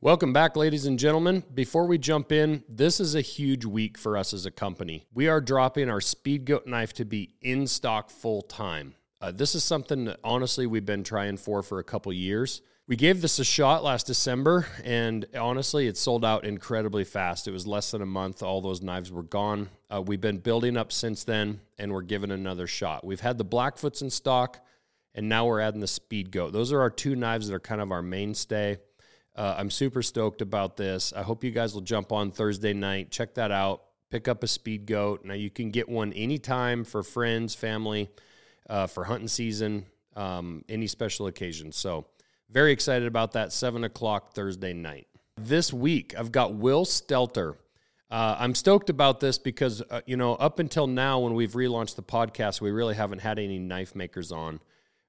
Welcome back, ladies and gentlemen. Before we jump in, this is a huge week for us as a company. We are dropping our Speed Goat knife to be in stock full time. Uh, this is something that honestly we've been trying for for a couple years. We gave this a shot last December, and honestly, it sold out incredibly fast. It was less than a month, all those knives were gone. Uh, we've been building up since then, and we're giving another shot. We've had the Blackfoots in stock, and now we're adding the Speed Goat. Those are our two knives that are kind of our mainstay. Uh, I'm super stoked about this. I hope you guys will jump on Thursday night. Check that out. Pick up a speed goat. Now you can get one anytime for friends, family, uh, for hunting season, um, any special occasion. So very excited about that. Seven o'clock Thursday night. This week I've got Will Stelter. Uh, I'm stoked about this because uh, you know up until now when we've relaunched the podcast, we really haven't had any knife makers on.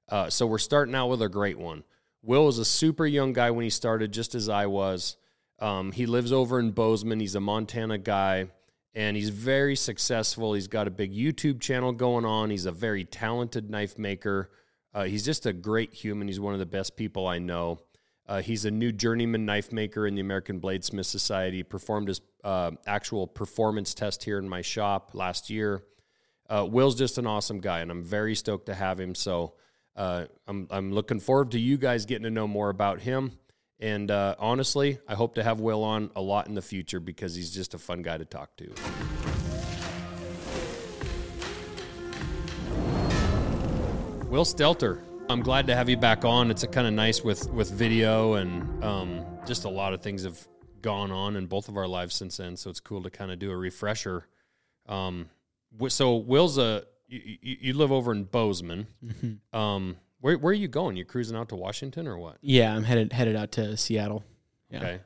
Uh, so we're starting out with a great one. Will was a super young guy when he started, just as I was. Um, he lives over in Bozeman. He's a Montana guy, and he's very successful. He's got a big YouTube channel going on. He's a very talented knife maker. Uh, he's just a great human. He's one of the best people I know. Uh, he's a new journeyman knife maker in the American Bladesmith Society. Performed his uh, actual performance test here in my shop last year. Uh, Will's just an awesome guy, and I'm very stoked to have him. So uh, I'm, I'm looking forward to you guys getting to know more about him. And uh, honestly, I hope to have Will on a lot in the future because he's just a fun guy to talk to. Will Stelter, I'm glad to have you back on. It's kind of nice with with video and um, just a lot of things have gone on in both of our lives since then. So it's cool to kind of do a refresher. Um, so Will's a you, you, live over in Bozeman. Mm-hmm. Um, where where are you going? You cruising out to Washington or what? Yeah, I'm headed headed out to Seattle. Yeah. Okay.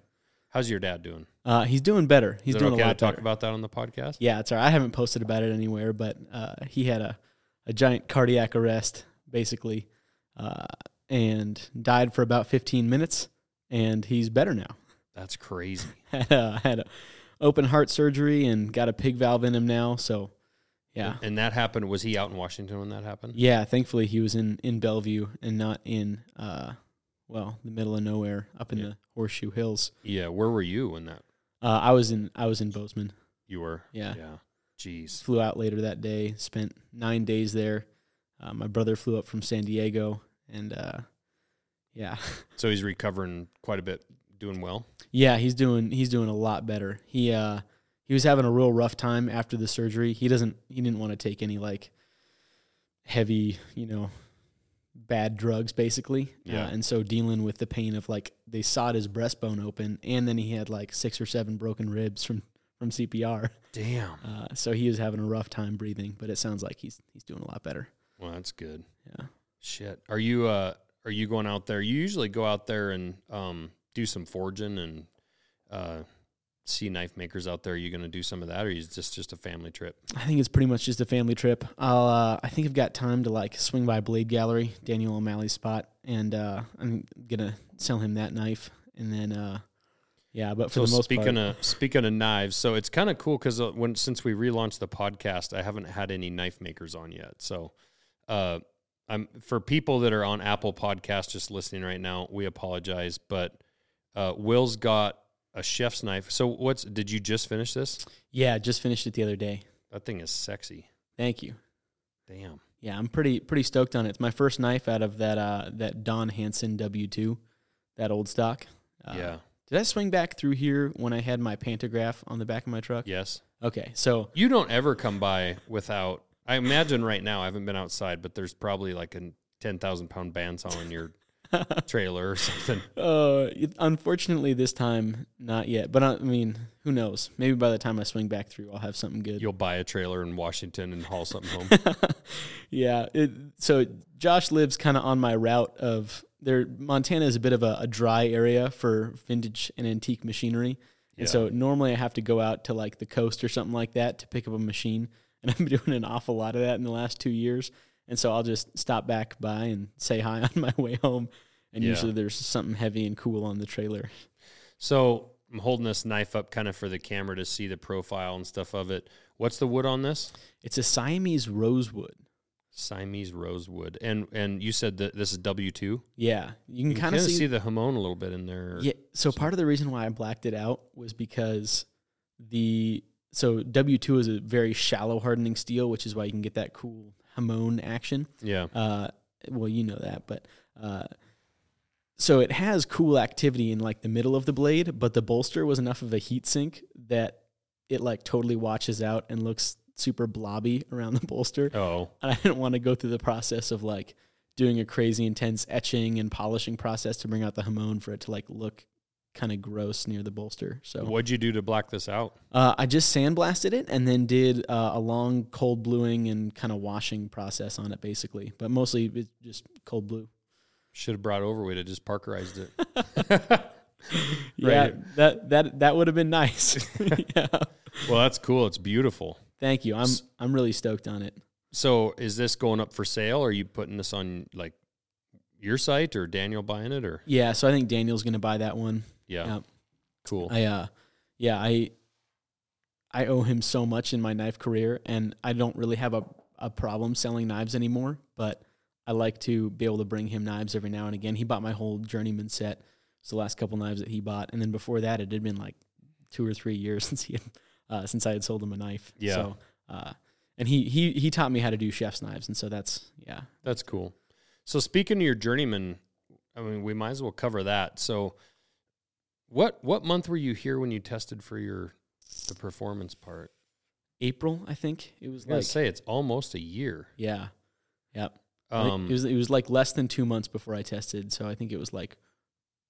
How's your dad doing? Uh, he's doing better. He's doing okay a lot. To talk better. about that on the podcast. Yeah, it's all right. I haven't posted about it anywhere, but uh, he had a, a giant cardiac arrest, basically, uh, and died for about 15 minutes, and he's better now. That's crazy. had, a, had a open heart surgery and got a pig valve in him now, so yeah. And, that happened. Was he out in Washington when that happened? Yeah. Thankfully, he was in in Bellevue and not in uh, well, the middle of nowhere up in yeah. the Horseshoe Hills. Yeah. Where were you when that? Uh, I was in I was in Bozeman. You were. Yeah. Yeah. Jeez. Flew out later that day. Spent nine days there. Uh, my brother flew up from San Diego, and uh, yeah. So he's recovering quite a bit, doing well. Yeah, he's doing he's doing a lot better. He uh he was having a real rough time after the surgery. He doesn't he didn't want to take any like heavy, you know, bad drugs basically. Yeah. Uh, and so dealing with the pain of like they sawed his breastbone open and then he had like six or seven broken ribs from from CPR. Damn. Uh, so he was having a rough time breathing, but it sounds like he's he's doing a lot better. Well, that's good. Yeah. Shit. Are you uh are you going out there? You usually go out there and um do some forging and uh see knife makers out there? Are you going to do some of that, or is just just a family trip? I think it's pretty much just a family trip. I'll uh, I think I've got time to like swing by Blade Gallery, Daniel O'Malley's spot, and uh, I'm gonna sell him that knife, and then uh, yeah. But for so the most speaking part, of speaking of knives, so it's kind of cool because uh, when since we relaunched the podcast, I haven't had any knife makers on yet. So, uh, I'm for people that are on Apple Podcast just listening right now, we apologize, but uh, Will's got a chef's knife. So what's did you just finish this? Yeah, just finished it the other day. That thing is sexy. Thank you. Damn. Yeah, I'm pretty pretty stoked on it. It's my first knife out of that uh that Don Hanson W2, that old stock. Uh, yeah. Did I swing back through here when I had my pantograph on the back of my truck? Yes. Okay, so you don't ever come by without. I imagine right now I haven't been outside, but there's probably like a ten thousand pound bandsaw in your trailer or something. Uh, unfortunately, this time not yet. But I mean, who knows? Maybe by the time I swing back through, I'll have something good. You'll buy a trailer in Washington and haul something home. yeah. It, so Josh lives kind of on my route of there. Montana is a bit of a, a dry area for vintage and antique machinery. And yeah. so normally I have to go out to like the coast or something like that to pick up a machine. And I've been doing an awful lot of that in the last two years. And so I'll just stop back by and say hi on my way home. And yeah. usually there's something heavy and cool on the trailer. So I'm holding this knife up kind of for the camera to see the profile and stuff of it. What's the wood on this? It's a Siamese rosewood. Siamese rosewood, and and you said that this is W two. Yeah, you can kind of see, see the hamon a little bit in there. Yeah. So part of the reason why I blacked it out was because the so W two is a very shallow hardening steel, which is why you can get that cool hamon action. yeah, Uh, well, you know that, but uh, so it has cool activity in like the middle of the blade, but the bolster was enough of a heat sink that it like totally washes out and looks super blobby around the bolster. Oh, And I didn't want to go through the process of like doing a crazy intense etching and polishing process to bring out the hamon for it to like look kind of gross near the bolster. So what'd you do to black this out? uh, I just sandblasted it and then did uh, a long cold bluing and kind of washing process on it basically, but mostly it's just cold blue. Should have brought over. We'd have just parkerized it. Yeah, Right. that that that would have been nice. yeah. well, that's cool. It's beautiful. Thank you. I'm I'm really stoked on it. So, is this going up for sale? Or are you putting this on like your site, or Daniel buying it, or Yeah, so I think Daniel's gonna buy that one. yeah, Yeah. cool. I uh yeah, I I owe him so much in my knife career and I don't really have a, a problem selling knives anymore, but I like to be able to bring him knives every now and again. He bought my whole journeyman set. It's the last couple knives that he bought. And then before that it had been like two or three years since he had uh, since I had sold him a knife. Yeah. So uh and he he he taught me how to do chef's knives and so that's yeah. That's cool. So speaking of your journeyman, I mean, we might as well cover that. So, what what month were you here when you tested for your the performance part? April, I think. It was I was like say it's almost a year. yeah. Yep. Um, it was it was like less than two months before I tested, so I think it was like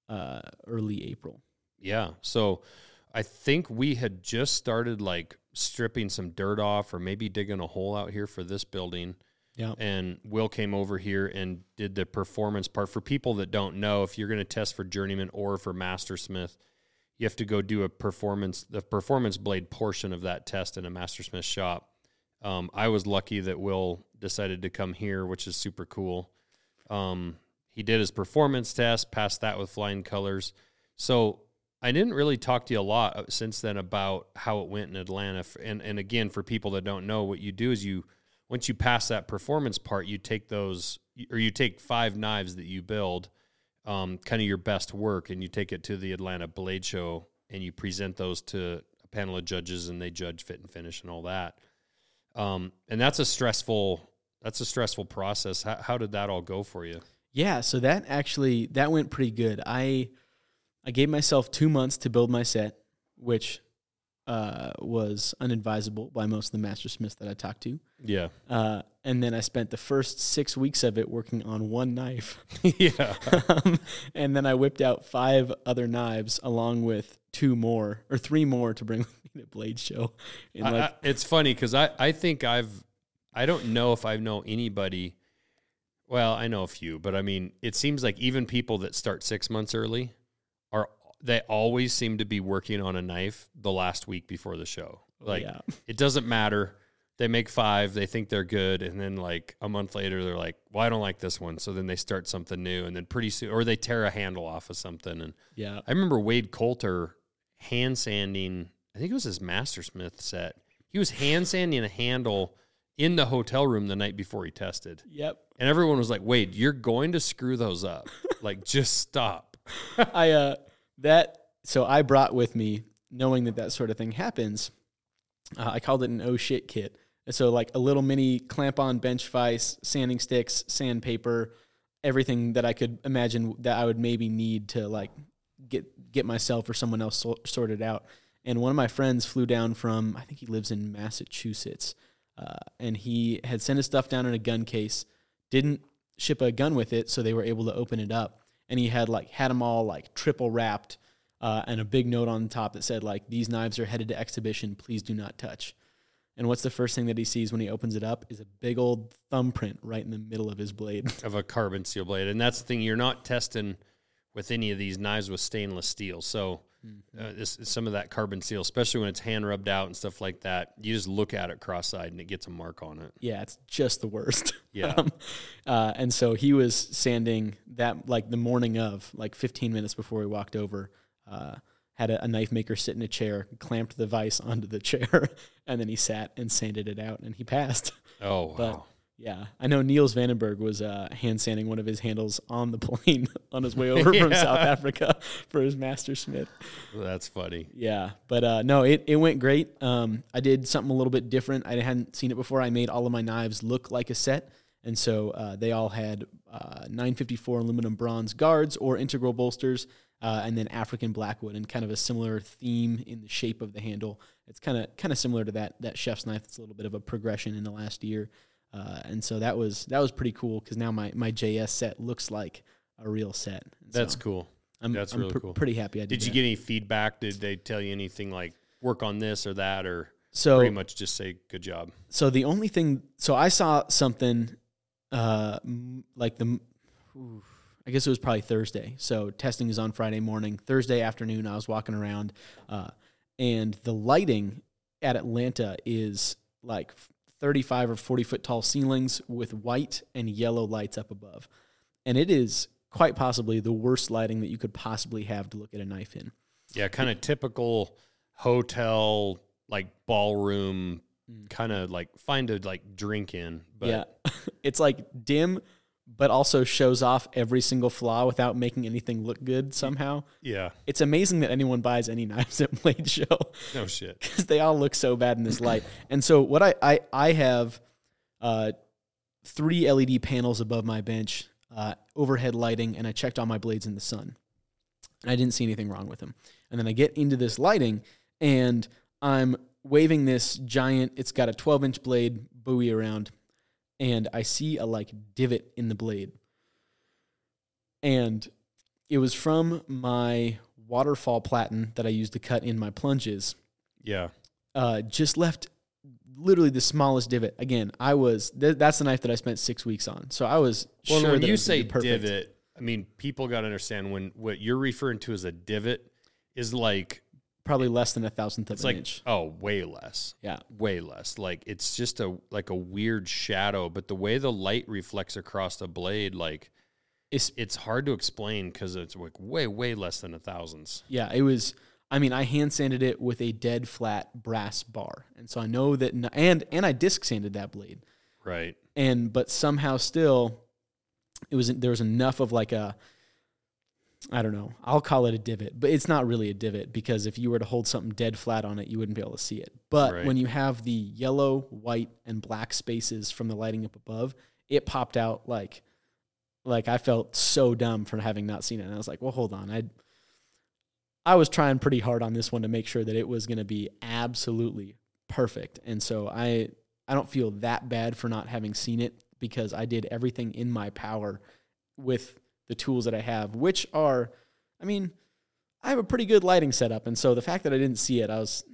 uh, early April. yeah. So, I think we had just started like stripping some dirt off, or maybe digging a hole out here for this building. Yeah, and Will came over here and did the performance part. For people that don't know, if you're going to test for journeyman or for mastersmith, you have to go do a performance, the performance blade portion of that test in a mastersmith shop. Um, I was lucky that Will decided to come here, which is super cool. Um, he did his performance test, passed that with flying colors. So I didn't really talk to you a lot uh, since then about how it went in Atlanta. And and again, for people that don't know, what you do is you once you pass that performance part, you take those or you take five knives that you build, um, kind of your best work, and you take it to the Atlanta Blade Show and you present those to a panel of judges, and they judge fit and finish and all that. Um, and that's a stressful that's a stressful process. How, how did that all go for you? yeah. So that actually that went pretty good. I I gave myself two months to build my set, which uh, was unadvisable by most of the master smiths that I talked to. Yeah, Uh, and then I spent the first six weeks of it working on one knife. yeah, um, and then I whipped out five other knives along with two more or three more to bring with me to Blade Show. I- like, I- it's funny because I, I think I've I don't know if I know anybody. Well, I know a few, but I mean, it seems like even people that start six months early are they always seem to be working on a knife the last week before the show. Like yeah, it doesn't matter. They make five, they think they're good, and then like a month later, they're like, "Well, I don't like this one." So then they start something new, and then pretty soon, or they tear a handle off of something, and yeah, I remember Wade Colter hand sanding, I think it was his Mastersmith set. He was hand sanding a handle in the hotel room the night before he tested. yep. And everyone was like, Wade, you're going to screw those up. like, just stop. I uh that so I brought with me knowing that that sort of thing happens. Uh, I called it an oh shit kit. So like a little mini clamp on bench vise, sanding sticks, sandpaper, everything that I could imagine that I would maybe need to like get get myself or someone else so- sorted out. And one of my friends flew down from I think he lives in Massachusetts, uh, and he had sent his stuff down in a gun case. Didn't ship a gun with it, so they were able to open it up. And he had like had them all like triple wrapped, uh, and a big note on top that said like these knives are headed to exhibition. Please do not touch. And what's the first thing that he sees when he opens it up is a big old thumbprint right in the middle of his blade. Of a carbon steel blade. And that's the thing, you're not testing with any of these knives with stainless steel. So, uh, this, some of that carbon seal, especially when it's hand rubbed out and stuff like that, you just look at it cross eyed and it gets a mark on it. yeah, it's just the worst. Yeah. Um, uh, and so he was sanding that like the morning of, like 15 minutes before we walked over. Uh, had a, a knife maker sit in a chair, clamped the vise onto the chair, and then he sat and sanded it out, and he passed. Oh, wow. But Yeah, I know Niels Vandenberg was uh, hand sanding one of his handles on the plane on his way over from South Africa for his Master Smith. That's funny. Yeah, but uh, no, it, it went great. Um, I did something a little bit different. I hadn't seen it before. I made all of my knives look like a set, and so uh, they all had uh, 954 aluminum bronze guards or integral bolsters, uh, and then African blackwood, and kind of a similar theme in the shape of the handle. It's kind of kind of similar to that that chef's knife. It's a little bit of a progression in the last year, uh, and so that was that was pretty cool because now my my JS set looks like a real set. And That's so cool. I'm, that's I'm really pr- cool. Pretty happy I did. Did you that. get any feedback? Did they tell you anything like work on this or that, or so pretty much just say good job? so the only thing so i saw something uh like the i guess it was probably thursday so testing is on friday morning thursday afternoon i was walking around uh and the lighting at atlanta is like 35 or 40 foot tall ceilings with white and yellow lights up above. And it is quite possibly the worst lighting that you could possibly have to look at a knife in. Yeah, kind of typical hotel like ballroom, mm. kind of like find a like drink in. But yeah. It's like dim but also shows off every single flaw without making anything look good somehow. Yeah, it's amazing that anyone buys any knives at blade show. No shit. because they all look so bad in this light. And so what i i, I have uh, three led panels above my bench uh, overhead lighting and i checked all my blades in the sun. And i didn't see anything wrong with them. And then i get into this lighting and i'm waving this giant it's got a 12 inch blade buoy around and I see a like divot in the blade. And it was from my waterfall platen that I used to cut in my plunges. Yeah, Uh, just left literally the smallest divot. Again, I was th- that's the knife that I spent six weeks on. So I was well, sure when you say divot, I mean people got to understand when what you're referring to as a divot is like probably less than a thousandth of it's an like inch. oh way less. Yeah, way less. Like it's just a like a weird shadow, but the way the light reflects across the blade, like it's it's hard to explain because it's like way way less than a thousands. Yeah, it was. I mean, I hand sanded it with a dead flat brass bar, and so I know that. n- And and I disc sanded that blade, Right. and but somehow still, it was there was enough of like a. I don't know. I'll call it a divot, but it's not really a divot because if you were to hold something dead flat on it, you wouldn't be able to see it. But Right. when you have the yellow, white, and black spaces from the lighting up above, it popped out like, like I felt so dumb for having not seen it. And I was like, well, hold on, I. I was trying pretty hard on this one to make sure that it was going to be absolutely perfect. And so I I don't feel that bad for not having seen it because I did everything in my power with the tools that I have, which are I mean, I have a pretty good lighting setup and so the fact that I didn't see it, I was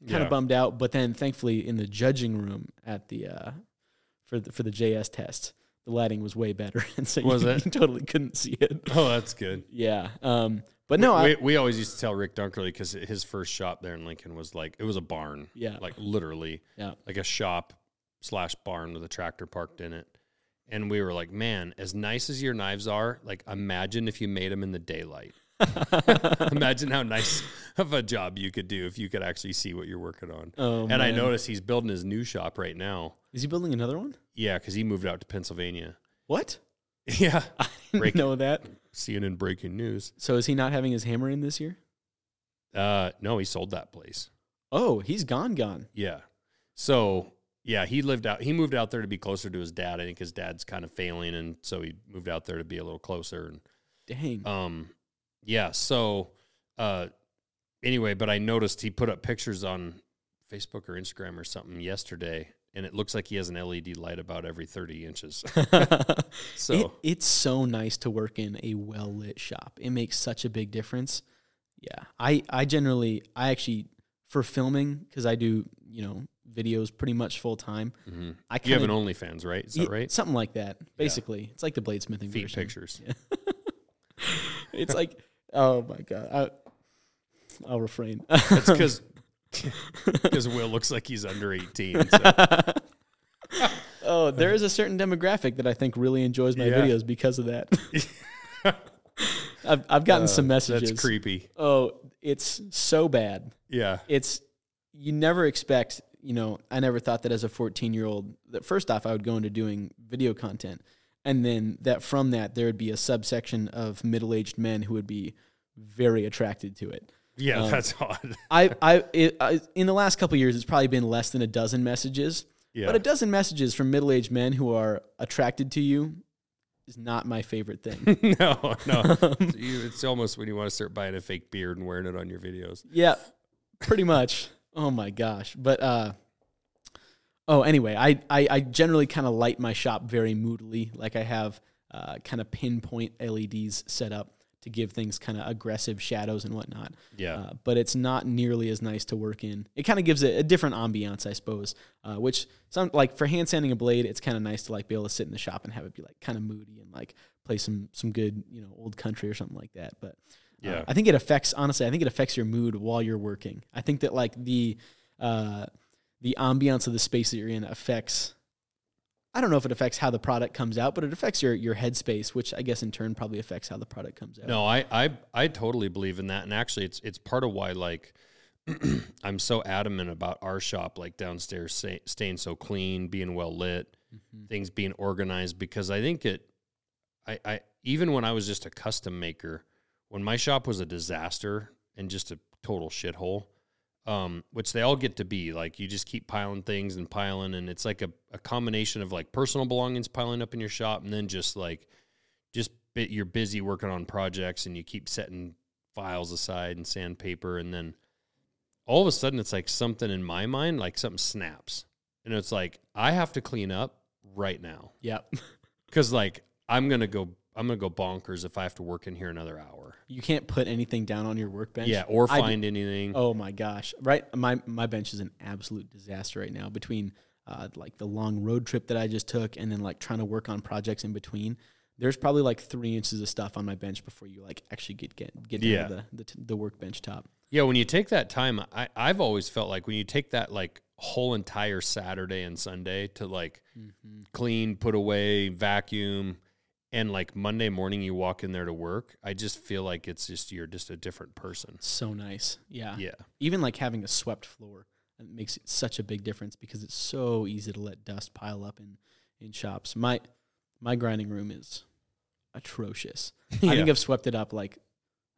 kind Yeah. of bummed out, but then thankfully in the judging room at the uh for the, for the JS test, the lighting was way better and so Was you, it? you totally couldn't see it. Oh, that's good. Yeah. Um but no, we, I we always used to tell Rick Dunkerley because his first shop there in Lincoln was like it was a barn, yeah. like literally, Yeah. like a shop slash barn with a tractor parked in it. And we were like, man, as nice as your knives are, like imagine if you made them in the daylight. imagine how nice of a job you could do if you could actually see what you're working on. Oh, and I noticed he's building his new shop right now. Is he building another one? Yeah, because he moved out to Pennsylvania. What? Yeah, I didn't Break- know that. CNN breaking news. So is he not having his hammer in this year? Uh, no, he sold that place. Oh, he's gone, gone. Yeah. So yeah, he lived out. He moved out there to be closer to his dad. I think his dad's kind of failing, and so he moved out there to be a little closer. And Dang. um, yeah. So uh, anyway, but I noticed he put up pictures on Facebook or Instagram or something yesterday, and it looks like he has an LED light about every thirty inches. so it, it's so nice to work in a well lit shop. It makes such a big difference. Yeah, I I generally I actually for filming because I do you know videos pretty much full time. mhm. I you have an kinda- OnlyFans, right? Is that Yeah, right? Something like that. Basically, it's like the bladesmithing Feet version. pictures. It's like oh my god. I, I'll refrain. That's because because Will looks like he's under eighteen. So. oh, there is a certain demographic that I think really enjoys my Yeah. videos because of that. I've I've gotten Uh, some messages. That's creepy. Oh, it's so bad. Yeah. It's you never expect. You know, I never thought that as a 14 year old, that first off, I would go into doing video content. And then that from that, there would be a subsection of middle aged men who would be very attracted to it. Yeah, um, that's odd. I, I, it, I, in the last couple years, it's probably been less than a dozen messages. Yeah. But a dozen messages from middle aged men who are attracted to you is not my favorite thing. no, no. it's almost when you want to start buying a fake beard and wearing it on your videos. Yeah, pretty much. Oh my gosh. But uh oh anyway, I I, I generally kind of light my shop very moodily. Like I have uh, kind of pinpoint LEDs set up to give things kind of aggressive shadows and whatnot. Yeah. Uh, but it's not nearly as nice to work in. It kind of gives it a different ambiance, I suppose. Uh, which some like for hand sanding a blade, it's kind of nice to like be able to sit in the shop and have it be like kind of moody and like play some some good you know old country or something like that. But uh, yeah, I think it affects honestly. I think it affects your mood while you're working. I think that like the uh, the ambiance of the space that you're in affects I don't know if it affects how the product comes out, but it affects your your headspace, which I guess in turn probably affects how the product comes out. No, I I, I totally believe in that, and actually, it's it's part of why like I'm so adamant about our shop, like downstairs, say, staying so clean, being well lit, mm-hmm. things being organized, because I think it. I, I even when I was just a custom maker, when my shop was a disaster and just a total shithole, um, which they all get to be. Like you just keep piling things and piling, and it's like a, a combination of like personal belongings piling up in your shop, and then just like just bit, you're busy working on projects, and you keep setting files aside and sandpaper, and then all of a sudden it's like something in my mind, like something snaps, and it's like I have to clean up right now. Yep. Because like I'm gonna go I'm gonna go bonkers if I have to work in here another hour. You can't put anything down on your workbench. Yeah, or find anything. Oh my gosh! Right, my my bench is an absolute disaster right now. Between uh, like the long road trip that I just took, and then like trying to work on projects in between, there's probably like three inches of stuff on my bench before you like actually get get get yeah. the, the the workbench top. Yeah, when you take that time, I I've always felt like when you take that like whole entire Saturday and Sunday to like mm-hmm. clean, put away, vacuum and like Monday morning you walk in there to work, I just feel like it's just you're just a different person. So nice. Yeah. Yeah. Even like having a swept floor uh, it makes such a big difference because it's so easy to let dust pile up in in shops. My my grinding room is atrocious. yeah. I think I've swept it up like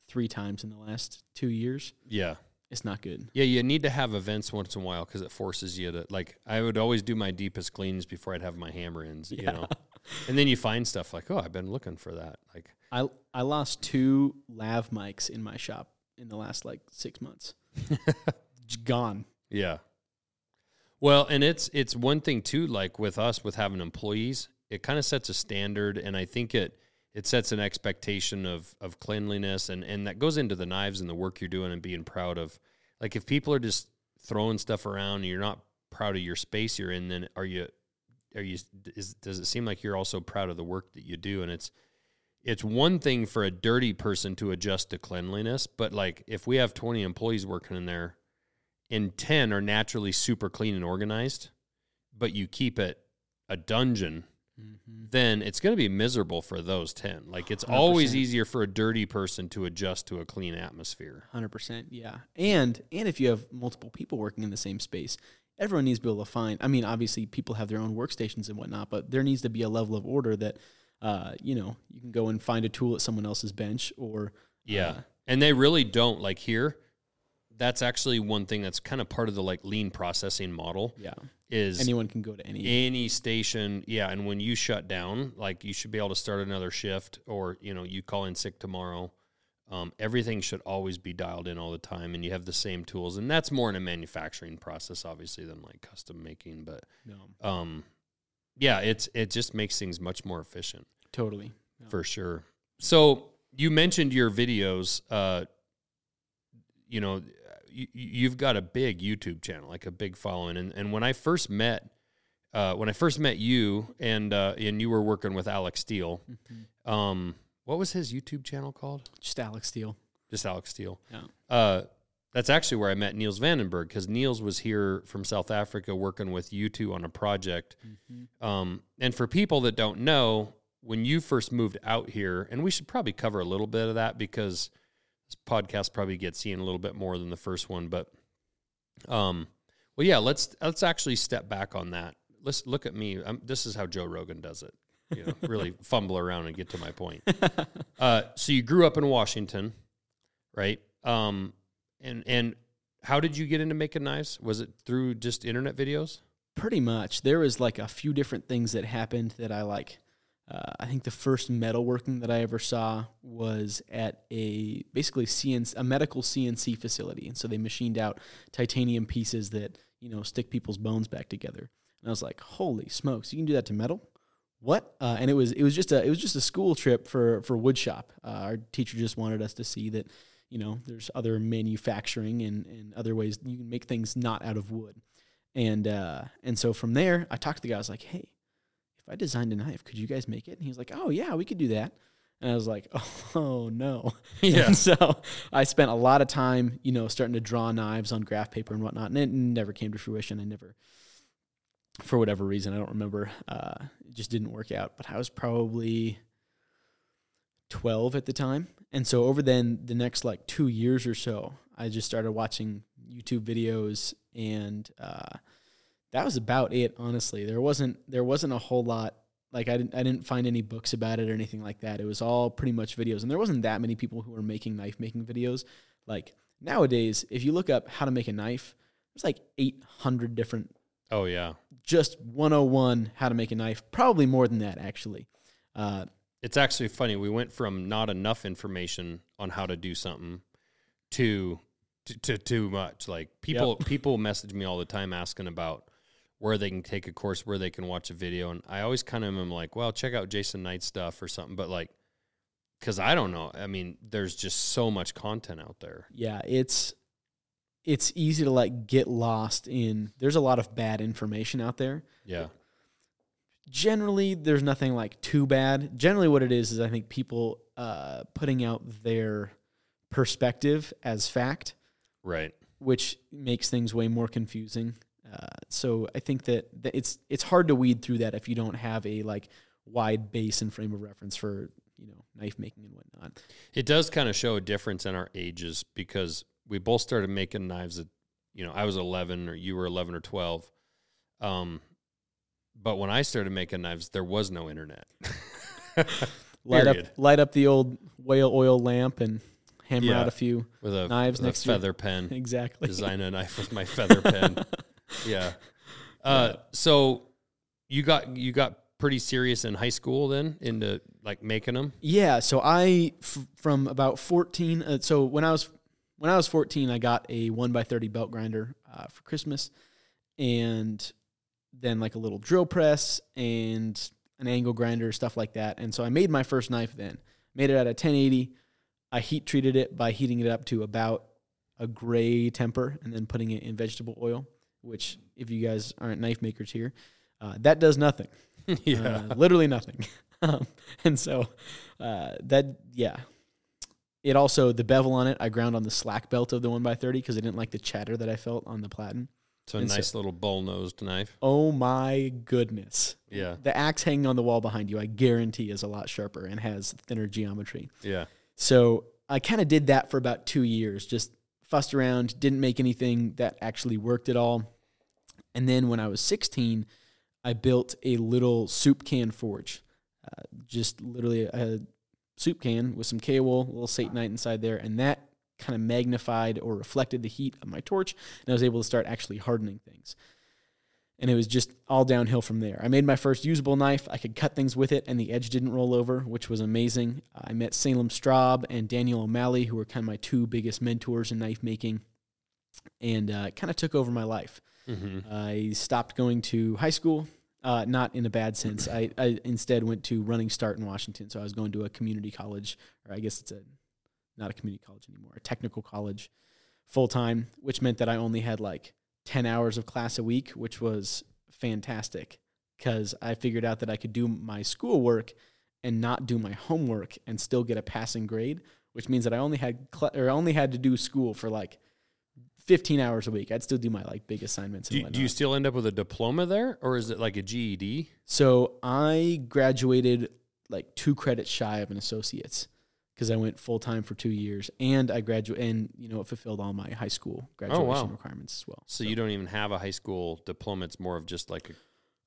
3 times in the last 2 years. Yeah. It's not good. Yeah, you need to have events once in a while because it forces you to like. I would always do my deepest cleans before I'd have my hammer ins. Yeah. You know, and then you find stuff like, oh, I've been looking for that. Like I I lost two lav mics in my shop in the last like six months. Gone. Yeah. Well, and it's it's one thing too, like with us with having employees, it kind of sets a standard and I think it it sets an expectation of of cleanliness and and that goes into the knives and the work you're doing and being proud of like if people are just throwing stuff around and you're not proud of your space you're in then are you are you is, does it seem like you're also proud of the work that you do and it's it's one thing for a dirty person to adjust to cleanliness but like if we have 20 employees working in there and 10 are naturally super clean and organized but you keep it a dungeon mm-hmm. then it's going to be miserable for those 10 like it's 100%. always easier for a dirty person to adjust to a clean atmosphere 100% yeah and and if you have multiple people working in the same space everyone needs to be able to find. I mean, obviously, people have their own workstations and whatnot, but there needs to be a level of order that, uh, you know, you can go and find a tool at someone else's bench or. Yeah. Uh, and they really don't. Like here, that's actually one thing that's kind of part of the like lean processing model. Yeah. Is anyone can go to any any station. Yeah. And when you shut down, like you should be able to start another shift or, you know, you call in sick tomorrow um, everything should always be dialed in all the time, and you have the same tools, and that's more in a manufacturing process, obviously, than like custom making. But no. um, yeah, it's it just makes things much more efficient. Totally, for sure. So you mentioned your videos. Uh, you know, you, you've got a big YouTube channel, like a big following, and and when I first met. Uh, when I first met you and uh, and you were working with Alec Steele, mm-hmm. um, what was his YouTube channel called? Just Alec Steele. Just Alec Steele. Yeah. Uh, that's actually where I met Niels Vandenberg because Niels was here from South Africa working with you two on a project. Mm-hmm. Um, and for people that don't know, when you first moved out here, and we should probably cover a little bit of that because this podcast probably gets seen a little bit more than the first one. But um, Well, yeah, let's let's actually step back on that. Let's look at me. I'm, this is how Joe Rogan does it. You know, really fumble around and get to my point. Uh, so you grew up in Washington, right? Um, and and how did you get into making knives? Was it through just internet videos? Pretty much. There was like a few different things that happened that I like. Uh, I think the first metalworking that I ever saw was at a basically CNC, a medical CNC facility, and so they machined out titanium pieces that you know stick people's bones back together. And I was like, "Holy smokes! You can do that to metal? What?" Uh, and it was it was just a it was just a school trip for for woodshop. Uh, our teacher just wanted us to see that you know there's other manufacturing and and other ways you can make things not out of wood. And uh, and so from there, I talked to the guy. I was like, "Hey." if I designed a knife, could you guys make it? And he was like, oh, yeah, we could do that. And I was like, oh, no. Yeah. And so I spent a lot of time, you know, starting to draw knives on graph paper and whatnot. And it never came to fruition. I never, for whatever reason, I don't remember, uh, it just didn't work out. But I was probably 12 at the time. And so over then the next like two years or so, I just started watching YouTube videos and, uh, that was about it honestly there wasn't there wasn't a whole lot like I didn't I didn't find any books about it or anything like that it was all pretty much videos and there wasn't that many people who were making knife making videos like nowadays if you look up how to make a knife there's like 800 different Oh yeah, just 101 how to make a knife probably more than that actually uh, it's actually funny. We went from not enough information on how to do something to to, to too much. Like people people message me all the time asking about where they can take a course, where they can watch a video, and I always kind of am like, well, check out Jason Knight stuff or something. But like, because I don't know. I mean, there's just so much content out there. yeah it's it's easy to like get lost in there's a lot of bad information out there. Yeah, generally there's nothing like too bad. Generally what it is is i think people uh, putting out their perspective as fact right. which makes things way more confusing. Uh, so i think that, that it's it's hard to weed through that if you don't have a like wide base and frame of reference for you know knife making and whatnot. It does kind of show a difference in our ages because we both started making knives at, you know, I was 11 or you were 11 or 12. Um, but when I started making knives, there was no internet. light up light up the old whale oil lamp and hammer Yeah. out a few with a, Knives with next a feather pen. exactly Design a knife with my feather pen. Yeah. Uh, so you got you got pretty serious in high school then into like making them. Yeah, so I f- from about 14 uh, so when I was when I was 14 I got a 1 by 30 belt grinder uh, for Christmas and then like a little drill press and an angle grinder stuff like that. And so I made my first knife then. Made it at a 1080. I heat treated it by heating it up to about a gray temper and then putting it in vegetable oil, which if you guys aren't knife makers here, uh, that does nothing. yeah. Uh, literally nothing. um, and so uh, that, yeah. It also, the bevel on it, I ground on the slack belt of the 1x30 because I didn't like the chatter that I felt on the platen. so a and so- nice little bull nosed knife. Oh my goodness. Yeah. The axe hanging on the wall behind you, I guarantee, is a lot sharper and has thinner geometry. Yeah. So I kind of did that for about two years, just fussed around, didn't make anything that actually worked at all. And then when I was 16, I built a little soup can forge, uh, just literally a soup can with some K wool, a little Satanite inside there, and that kind of magnified or reflected the heat of my torch, and I was able to start actually hardening things. And it was just all downhill from there. I made my first usable knife. I could cut things with it, and the edge didn't roll over, which was amazing. I met Salem Straub and Daniel O'Malley, who were kind of my two biggest mentors in knife making, and uh, it kind of took over my life. hmm I stopped going to high school, uh, not in a bad sense. I, I instead went to Running Start in Washington. So I was going to a community college, or I guess it's a not a community college anymore, a technical college full time, which meant that I only had like 10 hours of class a week, which was fantastic because I figured out that I could do my schoolwork and not do my homework and still get a passing grade, which means that I only had cl- or only had to do school for like 15 hours a week. I'd still do my like big assignments. Do, do you still end up with a diploma there, or is it like a GED? So I graduated like two credits shy of an associate's because I went full time for two years, and I graduated, and you know, it fulfilled all my high school graduation wow. requirements as well. So, you don't even have a high school diploma. It's more of just like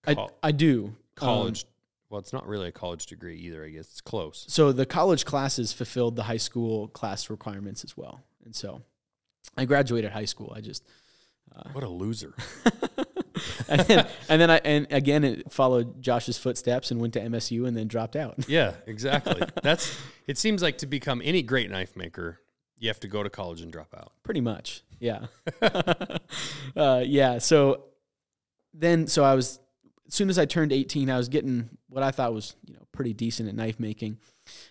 a I do Um, college. well, it's not really a college degree either. I guess it's close. so the college classes fulfilled the high school class requirements as well, and so I graduated high school. I just What a loser. and then, and then I and again it followed Josh's footsteps and went to MSU and then dropped out. yeah, exactly. That's. It seems like to become any great knife maker, you have to go to college and drop out. Pretty much, yeah, uh, yeah. So then, so I was as soon as I turned eighteen, I was getting what I thought was you know pretty decent at knife making.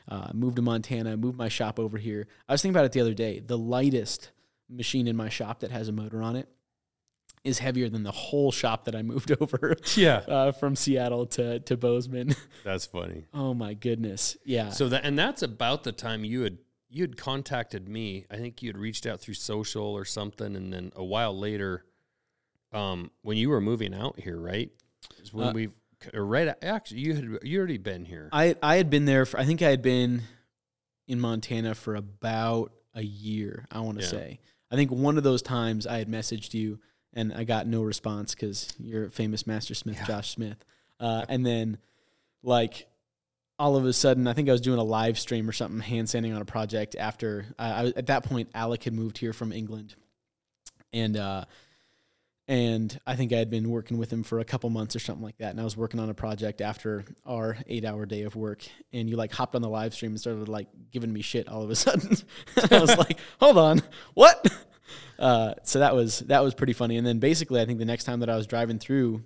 Uh, moved to Montana, moved my shop over here. I was thinking about it the other day. The lightest machine in my shop that has a motor on it is heavier than the whole shop that I moved over Yeah, uh, from Seattle to to Bozeman. that's funny. Oh my goodness. Yeah. So that and that's about the time you had you had contacted me. I think you had reached out through social or something, and then a while later, um, when you were moving out here, right? Is when Uh, we right actually you had you already been here. I I had been there for I think I had been in Montana for about a year, I want to Yeah. say. I think one of those times I had messaged you and I got no response cuz you're a famous master smith Yeah. Josh Smith. Uh, and then like all of a sudden, I think I was doing a live stream or something, hand sanding on a project. After uh, I was, at that point, Alec had moved here from England, and uh, and I think I had been working with him for a couple months or something like that. And I was working on a project after our eight hour day of work. And you like hopped on the live stream and started like giving me shit all of a sudden. I was like, hold on, what? Uh, so that was that was pretty funny. And then basically, I think the next time that I was driving through,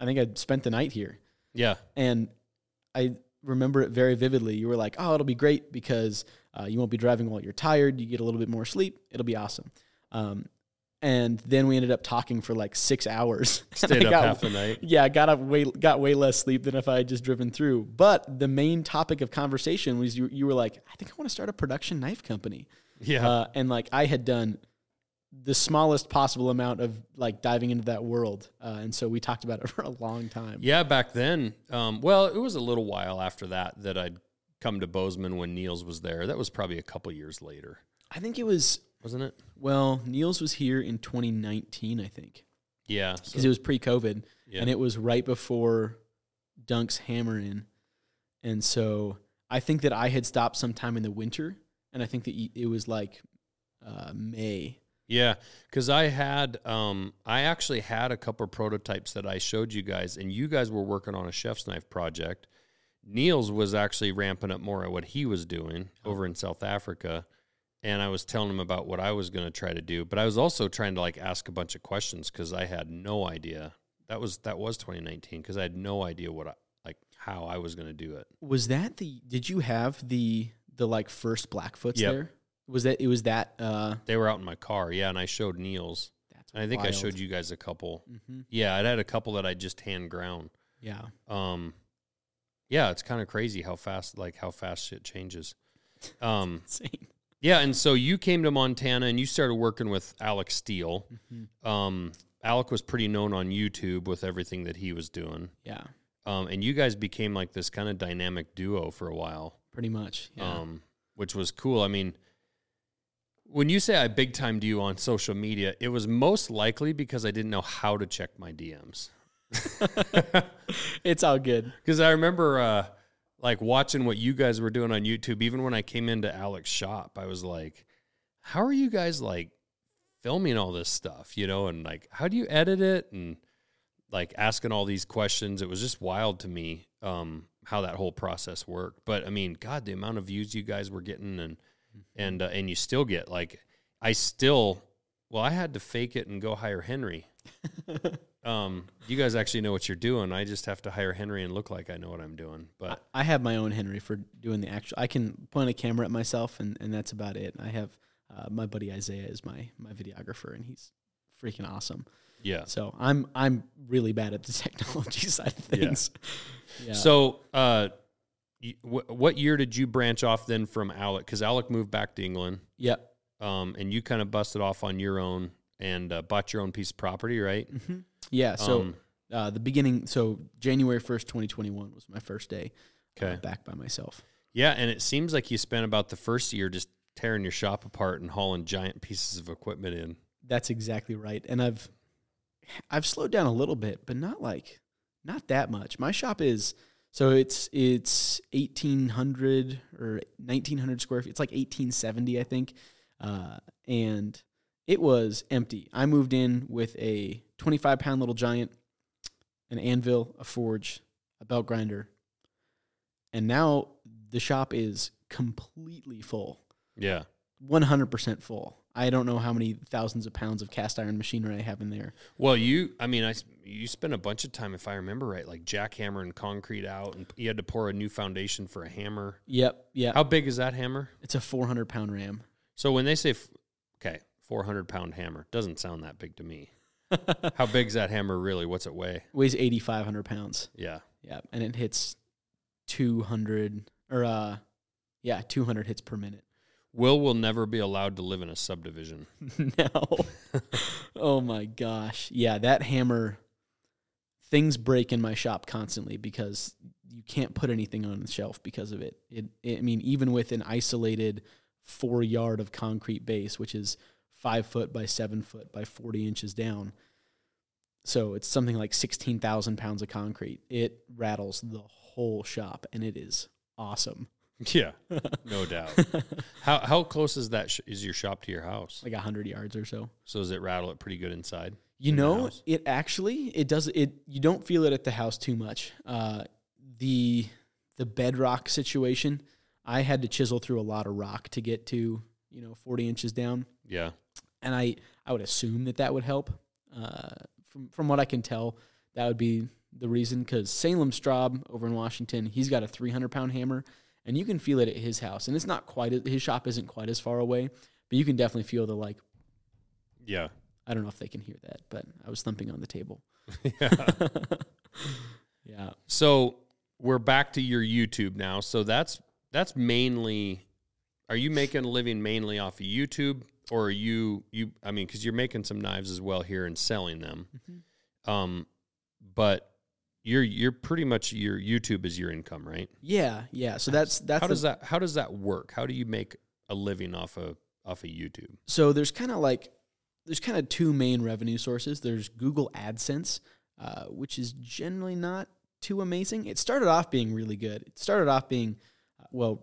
I think I spent the night here, yeah, and I remember it very vividly. You were like, "Oh, it'll be great because uh, you won't be driving while you're tired. You get a little bit more sleep. It'll be awesome." Um, and then we ended up talking for like six hours. Stayed up got- half the night. yeah, I got up way got way less sleep than if I had just driven through. But the main topic of conversation was you you were like, I think I want to start a production knife company. Yeah, Uh, and like I had done the smallest possible amount of like diving into that world. Uh, and so we talked about it for a long time. yeah. Back then, um, well, it was a little while after that that I'd come to Bozeman when Niels was there. That was probably a couple years later, I think it was wasn't it? well, Niels was here in 2019, I think. Yeah, Because so- it was pre-COVID yeah. and it was right before Dunk's hammer in. And so I think that I had stopped sometime in the winter and I think that it was like uh, May. Yeah, because I had, um, I actually had a couple of prototypes that I showed you guys, and you guys were working on a chef's knife project. Niels was actually ramping up more at what he was doing over in South Africa, and I was telling him about what I was going to try to do. But I was also trying to like ask a bunch of questions because I had no idea. That was that was 2019 because I had no idea what I like how I was going to do it. Was that the did you have the the like first Blackfoots Yep. there? Was that it was that uh They were out in my car, yeah, and I showed Niels, that's and I think I showed you guys a couple. hmm Yeah, I had a couple that I just hand ground. Yeah. um yeah it's kind of crazy how fast like how fast shit changes um Insane. Yeah and so you came to montana and you started working with alec steele Mhm. um alec was pretty known on youtube with everything that he was doing Yeah. um and you guys became like this kind of dynamic duo for a while Pretty much. Yeah. um which was cool i mean when you say i big timed you on social media it was most likely because i didn't know how to check my dms it's all good. Because I remember uh, like watching what you guys were doing on YouTube. Even when I came into Alec's shop, I was like, "How are you guys like filming all this stuff?" You know, and like, how do you edit it? And like asking all these questions. It was just wild to me um, how that whole process worked. But I mean, God, the amount of views you guys were getting, and and uh, and you still get like, I still, well, I had to fake it and go hire Henry. Um, you guys actually know what you're doing. I just have to hire Henry and look like I know what I'm doing. But I have my own Henry for doing the actual. I can point a camera at myself, and, and that's about it. I have uh, my buddy Isaiah is my my videographer, and he's freaking awesome. yeah. So I'm I'm really bad at the technology side of things. Yeah. So, uh, y- wh- what year did you branch off then from Alec? Because Alec moved back to England, yep. um, and you kind of busted off on your own and uh, bought your own piece of property, right? hmm Yeah. So Um, uh, the beginning. So January first, twenty twenty one was my first day. uh, back by myself. Yeah, and it seems like you spent about the first year just tearing your shop apart and hauling giant pieces of equipment in. That's exactly right. And I've I've slowed down a little bit, but not like not that much. My shop is so it's it's eighteen hundred or nineteen hundred square feet. It's like eighteen seventy, I think, uh, and it was empty. I moved in with a twenty five pound little giant, an anvil, a forge, a belt grinder, and now the shop is completely full. Yeah. 100% full. I don't know how many thousands of pounds of cast iron machinery I have in there. Well, you, I mean, I you spent a bunch of time, if I remember right, like jackhammering concrete out, and you had to pour a new foundation for a hammer. Yep, yeah. How big is that hammer? It's a 400 pound ram. So when they say, f- okay, four hundred pound hammer, doesn't sound that big to me. How big's that hammer really? What's it weigh? Weighs 8,500 pounds. Yeah. Yeah, and it hits 200 or uh, yeah, 200 hits per minute. Will will never be allowed to live in a subdivision. no. oh my gosh. Yeah, that hammer. Things break in my shop constantly because you can't put anything on the shelf because of it. It, it I mean, even with an isolated four yard of concrete base, which is five foot by seven foot by 40 inches down. So it's something like 16,000 pounds of concrete. It rattles the whole shop and it is awesome. Yeah, no doubt. how how close is that? Sh- is your shop to your house? Like 100 yards or so. So does it rattle it pretty good inside? You in know, it actually it does it. You don't feel it at the house too much. Uh, the the bedrock situation, I had to chisel through a lot of rock to get to you know forty inches down, Yeah. And I I would assume that that would help. Uh, from from what I can tell, that would be the reason. Because Salem Straub over in Washington, he's got a three hundred pound hammer, and you can feel it at his house, and it's not quite his shop isn't quite as far away, but you can definitely feel the like. Yeah. I don't know if they can hear that, but I was thumping on the table. yeah. Yeah. So we're back to your YouTube now. So that's that's mainly. Are you making a living mainly off of YouTube, or you you? I mean, because you're making some knives as well here and selling them. Um, but you're you're pretty much your YouTube is your income, right? Yeah, yeah. So that's that's how the- does that how does that work? How do you make a living off of off of YouTube? so there's kind of like there's kind of two main revenue sources. There's Google AdSense, uh, which is generally not too amazing. It started off being really good. It started off being uh, well,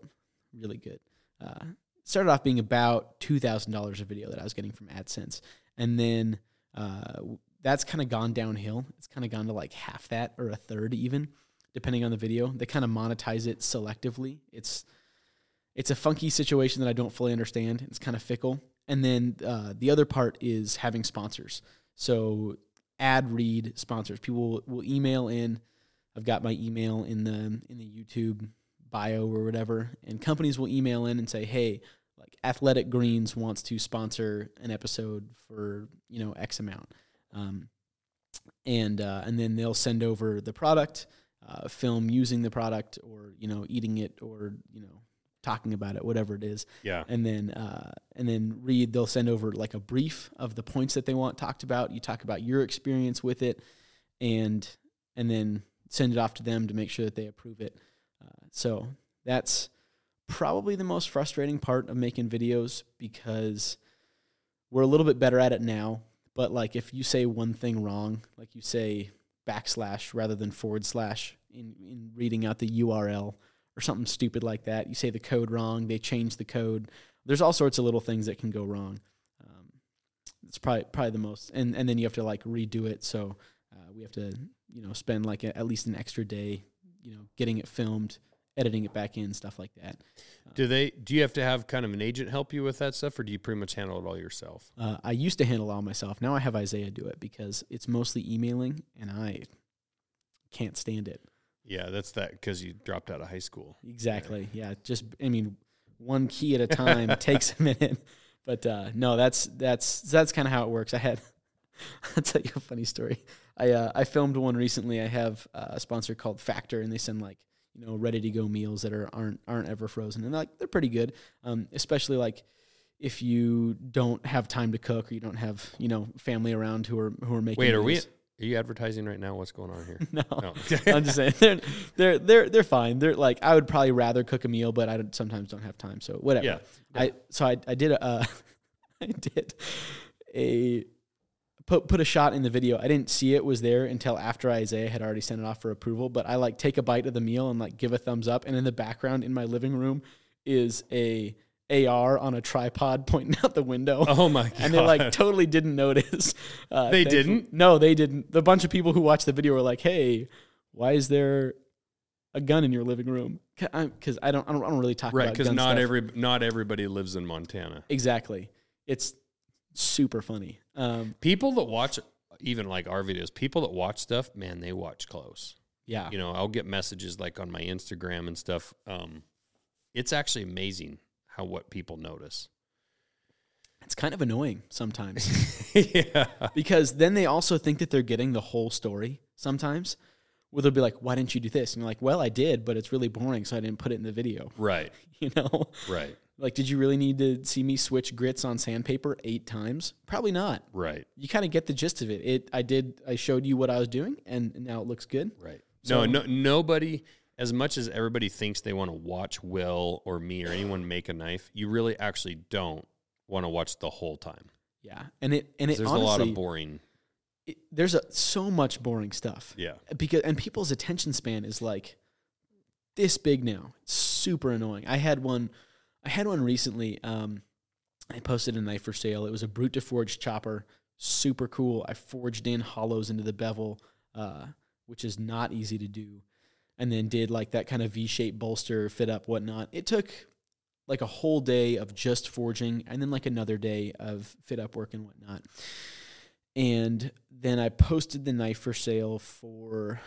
really good. Uh, started off being about two thousand dollars a video that I was getting from AdSense, and then uh, that's kind of gone downhill. It's kind of gone to like half that or a third even, depending on the video. They kind of monetize it selectively. It's it's a funky situation that I don't fully understand. It's kind of fickle. And then uh, the other part is having sponsors. So ad read sponsors. People will, will email in. I've got my email in the in the YouTube bio or whatever, and companies will email in and say, "Hey, like Athletic Greens wants to sponsor an episode for you know X amount," um, and uh, and then they'll send over the product, uh, film using the product, or you know eating it, or you know talking about it, whatever it is. Yeah. and then uh, and then read they'll send over like a brief of the points that they want talked about. You talk about your experience with it and and then send it off to them to make sure that they approve it. Uh, so that's probably the most frustrating part of making videos because we're a little bit better at it now but like if you say one thing wrong like you say backslash rather than forward slash in, in reading out the url or something stupid like that. You say the code wrong, they change the code. There's all sorts of little things that can go wrong. Um, it's probably probably the most, and and then you have to like redo it. So uh, we have to you know spend like a, at least an extra day, you know, getting it filmed, editing it back in, stuff like that. Do they? Do you have to have kind of an agent help you with that stuff, or do you pretty much handle it all yourself? Uh, I used to handle it all myself. Now I have Isaiah do it because it's mostly emailing, and I can't stand it. Yeah, that's that because you dropped out of high school. Exactly. Yeah. Just I mean, one key at a time takes a minute. But uh, no, that's that's that's kind of how it works. I had I'll tell you a funny story. I uh, I filmed one recently. I have uh, a sponsor called Factor, and they send like you know ready to go meals that are aren't aren't ever frozen, and like they're pretty good. Um, especially like if you don't have time to cook or you don't have you know family around who are who are making. Wait, are we? Are you advertising right now? What's going on here? No, No. I'm just saying they're they're they're they're fine. They're like I would probably rather cook a meal, but I don't- sometimes don't have time. So whatever. Yeah. I so I I did a uh, I did a put put a shot in the video. I didn't see it was there until after Isaiah had already sent it off for approval. But I like take a bite of the meal and like give a thumbs up. And in the background in my living room is a AR on a tripod pointing out the window. Oh my god! And they like totally didn't notice. Uh, They didn't? No, they didn't. The bunch of people who watched the video were like, "Hey, why is there a gun in your living room?" Because I don't, I don't, I don't really talk right about because not stuff. every not everybody lives in Montana. exactly. It's super funny. Um, People that watch even like our videos, people that watch stuff, man, they watch close. yeah, You know, I'll get messages like on my Instagram and stuff. Um, it's actually amazing how what people notice. it's kind of annoying sometimes yeah. because then they also think that they're getting the whole story. Sometimes, where they'll be like, "Why didn't you do this?" And you're like, "Well, I did, but it's really boring, so I didn't put it in the video." Right. You know. Right. Like, did you really need to see me switch grits on sandpaper eight times? Probably not. Right. You kind of get the gist of it. It I did I showed you what I was doing and now it looks good. Right. So- no, no, nobody. As much as everybody thinks they want to watch Will or me or anyone make a knife, you really actually don't want to watch the whole time. Yeah. And it and it There's honestly a lot of boring. it, there's a so much boring stuff. Yeah. Because and people's attention span is like this big now. It's super annoying. I had one I had one recently um I posted a knife for sale. It was a brute de forge chopper. Super cool. I forged in hollows into the bevel, uh, which is not easy to do. And then did like that kind of V-shaped bolster, fit up, whatnot. It took like a whole day of just forging, and then like another day of fit up work and whatnot. And then I posted the knife for sale for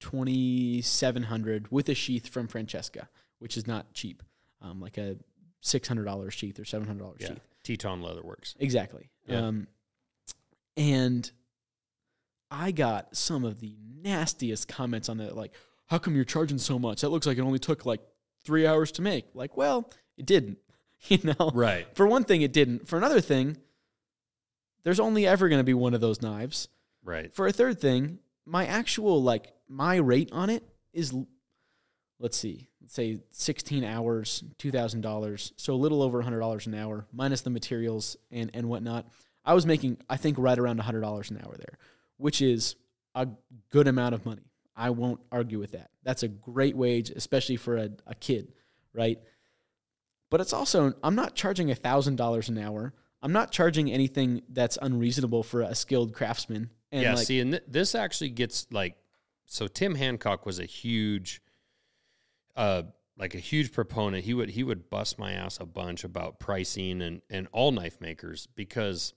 twenty seven hundred with a sheath from Francesca, which is not cheap, um, like a six hundred dollars sheath or seven hundred dollars Yeah. sheath. Teton Leatherworks. Exactly. Yeah. Um, and I got some of the nastiest comments on that, like, "How come you're charging so much? That looks like it only took like three hours to make." Like, well, it didn't. You know, Right. for one thing, it didn't. For another thing, there's only ever going to be one of those knives. Right. For a third thing, my actual like my rate on it is let's see, let's say 16 hours, $2,000. So a little over $100 an hour minus the materials and and whatnot. I was making I think right around $100 an hour there, which is a good amount of money. I won't argue with that. That's a great wage, especially for a, a kid, right? But it's also I'm not charging $1,000 an hour. I'm not charging anything that's unreasonable for a skilled craftsman. And yeah. like, see, and th- this actually gets like, so Tim Hancock was a huge, uh, like a huge proponent. He would he would bust my ass a bunch about pricing and and all knife makers because,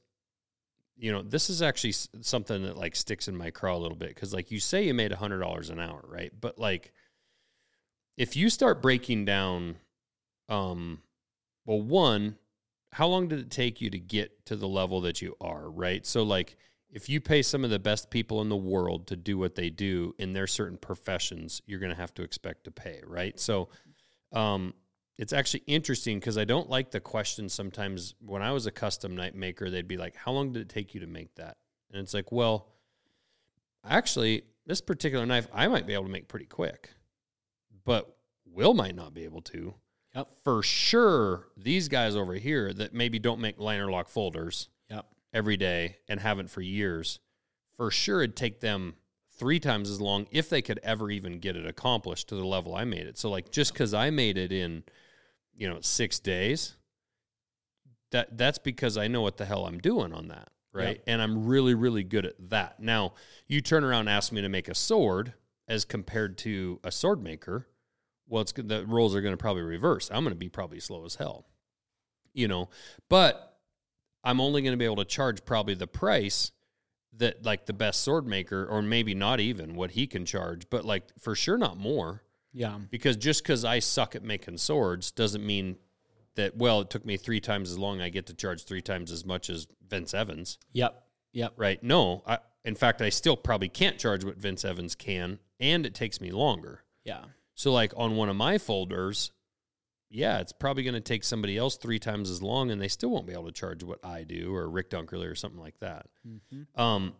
you know, this is actually something that like sticks in my craw a little bit because like you say you made a hundred dollars an hour, right? But like, if you start breaking down, um, well, one, how long did it take you to get to the level that you are, right? So like if you pay some of the best people in the world to do what they do in their certain professions, you're going to have to expect to pay, right? So um it's actually interesting because I don't like the question sometimes when I was a custom knife maker, they'd be like, How long did it take you to make that? And it's like, well, actually, this particular knife I might be able to make pretty quick, but Will might not be able to Yep. for sure these guys over here that maybe don't make liner lock folders. Every day and haven't for years, for sure it'd take them three times as long if they could ever even get it accomplished to the level I made it. So like just because I made it in, you know, six days, that that's because I know what the hell I'm doing on that. Right. Yep. And I'm really, really good at that. Now you turn around and ask me to make a sword as compared to a sword maker. Well, it's the roles are going to probably reverse. I'm going to be probably slow as hell, you know, but I'm only going to be able to charge probably the price that like the best sword maker, or maybe not even what he can charge, but like for sure not more. Yeah. Because just because I suck at making swords doesn't mean that well, it took me three times as long. I get to charge three times as much as Vince Evans, Yep. Yep. right? No, I in fact I still probably can't charge what Vince Evans can, and it takes me longer. Yeah. So like on one of my folders, yeah, it's probably going to take somebody else three times as long, and they still won't be able to charge what I do or Rick Dunkerley or something like that. Mm-hmm. Um,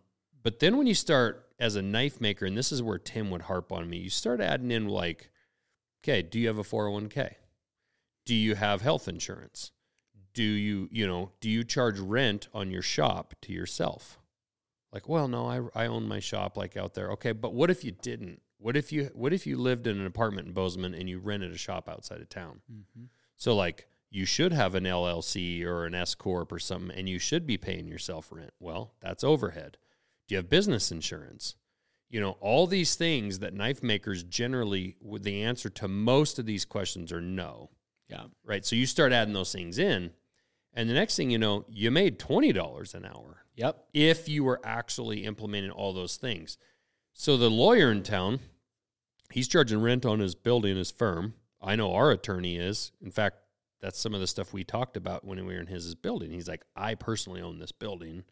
But then when you start as a knife maker, and this is where Tim would harp on me, you start adding in like, okay, do you have a 401k? Do you have health insurance? Do you, you know, do you charge rent on your shop to yourself? Like, well, no, I, I own my shop like out there. Okay, but what if you didn't? What if you what if you lived in an apartment in Bozeman and you rented a shop outside of town? Mm-hmm. So like you should have an LLC or an S corp or something, and you should be paying yourself rent. Well, that's overhead. Do you have business insurance? You know, all these things that knife makers generally, the answer to most of these questions are no. Yeah. Right. So you start adding those things in, and the next thing you know, you made twenty dollars an hour. Yep. If you were actually implementing all those things. So the lawyer in town, he's charging rent on his building, his firm. I know our attorney is. In fact, that's some of the stuff we talked about when we were in his, building. He's like, I personally own this building.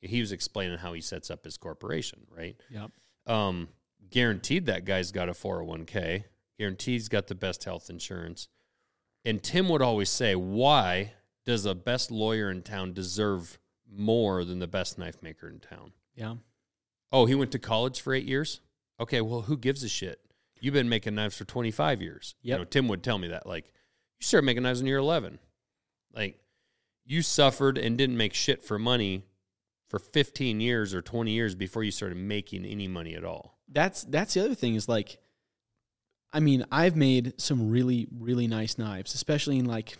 He was explaining how he sets up his corporation, right? Yep. Um, guaranteed that guy's got a 401k, guaranteed he's got the best health insurance. And Tim would always say, Why does the best lawyer in town deserve more than the best knife maker in town? Yeah. Oh, he went to college for eight years? Okay, well, who gives a shit? You've been making knives for 25 years. Yep. You know, Tim would tell me that. Like, you started making knives when you were 11. Like, you suffered and didn't make shit for money for 15 years or 20 years before you started making any money at all. That's that's the other thing is like I mean, I've made some really really nice knives, especially in like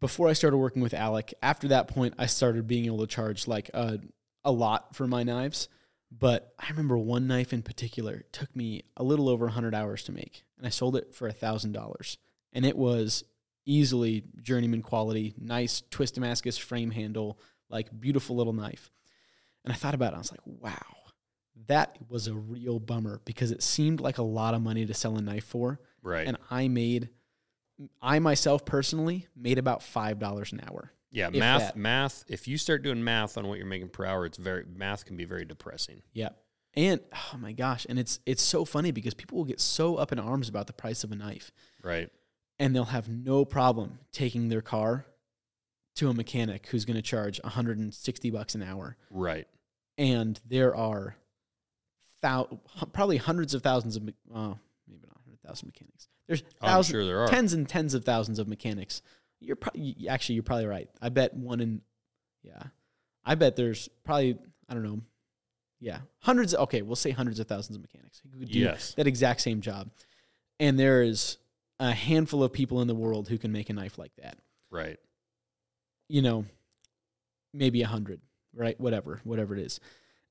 before I started working with Alec. After that point, I started being able to charge like a a lot for my knives. But I remember one knife in particular took me a little over 100 hours to make, and I sold it for $1,000. And it was easily journeyman quality, nice twist Damascus frame handle, like beautiful little knife. And I thought about it, I was like, wow, that was a real bummer because it seemed like a lot of money to sell a knife for. Right. And I made, I myself personally made about $5 an hour. Yeah, if math that. math, if you start doing math on what you're making per hour, it's very math can be very depressing. Yeah. And oh my gosh, and it's it's so funny because people will get so up in arms about the price of a knife Right. and they'll have no problem taking their car to a mechanic who's going to charge 160 bucks an hour. Right. And there are thou- probably hundreds of thousands of me- oh, maybe not 100,000 mechanics. There's oh, I'm thousands sure there are. tens and tens of thousands of mechanics. You're probably actually you're probably right. I bet one in yeah. I bet there's probably I don't know. Yeah, hundreds. Okay, we'll say hundreds of thousands of mechanics who could do Yes. that exact same job, and there is a handful of people in the world who can make a knife like that. Right. You know, maybe a hundred, right? Whatever, whatever it is,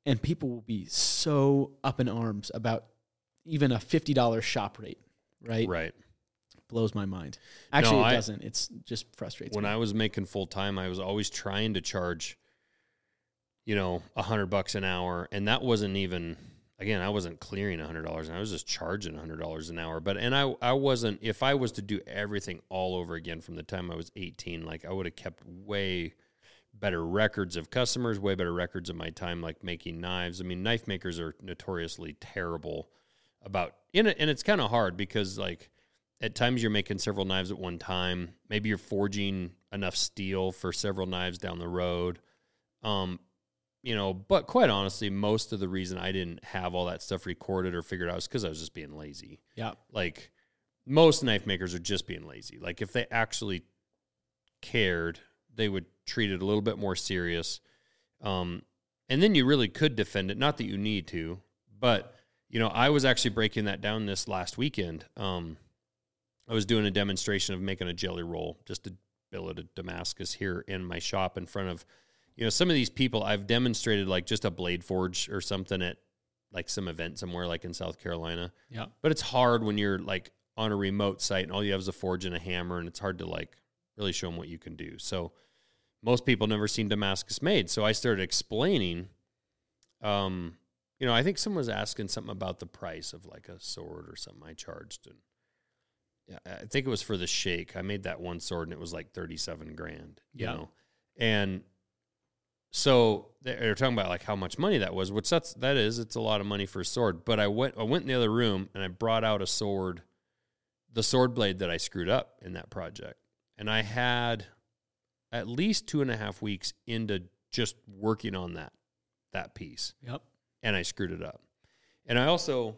and people will be so up in arms about even a fifty dollars shop rate, right? Right. Blows my mind. Actually, No, it I- doesn't. It's just frustrates When me. I was making full time, I was always trying to charge, you know, a hundred bucks an hour, and that wasn't even. Again, I wasn't clearing a hundred dollars, and I was just charging a hundred dollars an hour. But and I, I wasn't. If I was to do everything all over again from the time I was eighteen, like I would have kept way better records of customers, way better records of my time, like making knives. I mean, knife makers are notoriously terrible about, and, it, and it's kind of hard because like at times you're making several knives at one time. Maybe you're forging enough steel for several knives down the road. Um, you know, but quite honestly, most of the reason I didn't have all that stuff recorded or figured out is because I was just being lazy. yeah, Like most knife makers are just being lazy. Like if they actually cared, they would treat it a little bit more serious. Um, and then you really could defend it. Not that you need to, but you know, I was actually breaking that down this last weekend. Um, I was doing a demonstration of making a jelly roll, just a billet of Damascus here in my shop in front of, you know, some of these people. I've demonstrated like just a blade forge or something at like some event somewhere, like in South Carolina. yeah, But it's hard when you're like on a remote site and all you have is a forge and a hammer, and it's hard to like really show them what you can do. So most people never seen Damascus made. So I started explaining. Um, you know, I think someone was asking something about the price of like a sword or something I charged, and I think it was for the sheikh. I made that one sword and it was like thirty-seven grand. You Yeah. know, and so they're talking about like how much money that was, which that's that is it's a lot of money for a sword. But I went I went in the other room and I brought out a sword, the sword blade that I screwed up in that project, and I had at least two and a half weeks into just working on that that piece. Yep. And I screwed it up. And I also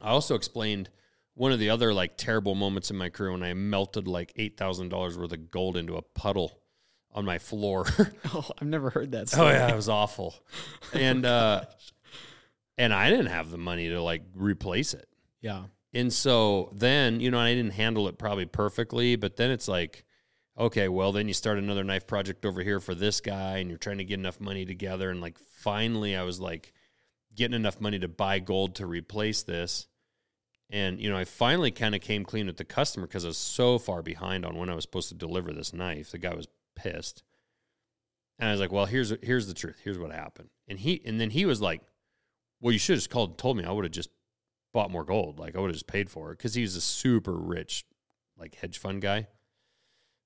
I also explained one of the other like terrible moments in my career when I melted like eight thousand dollars worth of gold into a puddle on my floor. Oh, I've never heard that. oh yeah, it was awful. And uh and I didn't have the money to like replace it. Yeah. And so then, you know, I didn't handle it probably perfectly, but then it's like, okay, well, then you start another knife project over here for this guy and you're trying to get enough money together. And like finally, I was like getting enough money to buy gold to replace this. And, you know, I finally kind of came clean with the customer because I was so far behind on when I was supposed to deliver this knife. The guy was pissed. And I was like, well, here's here's the truth. Here's what happened. And he and then he was like, well, you should have just called and told me. I would have just bought more gold. Like I would have just paid for it because he was a super rich, like hedge fund guy. And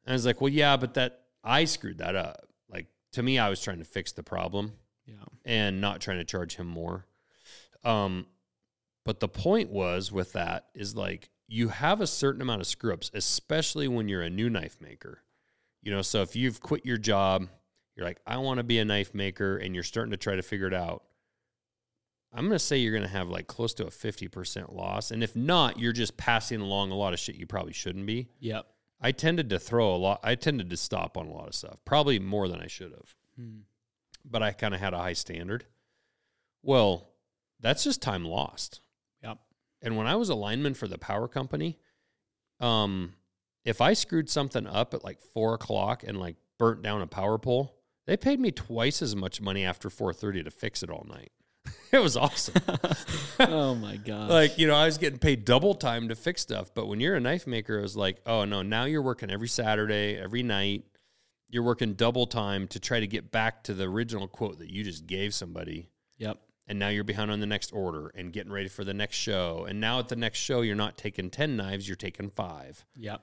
I was like, well, yeah, but that I screwed that up. Like to me, I was trying to fix the problem Yeah. and not trying to charge him more. Um, but the point was with that is like you have a certain amount of screw ups, especially when you're a new knife maker. You know, so if you've quit your job, you're like, I want to be a knife maker, and you're starting to try to figure it out. I'm going to say you're going to have like close to a 50% loss. And if not, you're just passing along a lot of shit you probably shouldn't be. Yep. I tended to throw a lot, I tended to stop on a lot of stuff, probably more than I should have Hmm. but I kind of had a high standard. Well, that's just time lost. And when I was a lineman for the power company, um, if I screwed something up at like four o'clock and like burnt down a power pole, they paid me twice as much money after four thirty to fix it all night. it was awesome. oh my god. like you know, I was getting paid double time to fix stuff. But when you're a knife maker, it was like, oh no, now you're working every Saturday, every night. You're working double time to try to get back to the original quote that you just gave somebody Yep. And now you're behind on the next order and getting ready for the next show. And now at the next show, you're not taking 10 knives, you're taking five. Yep.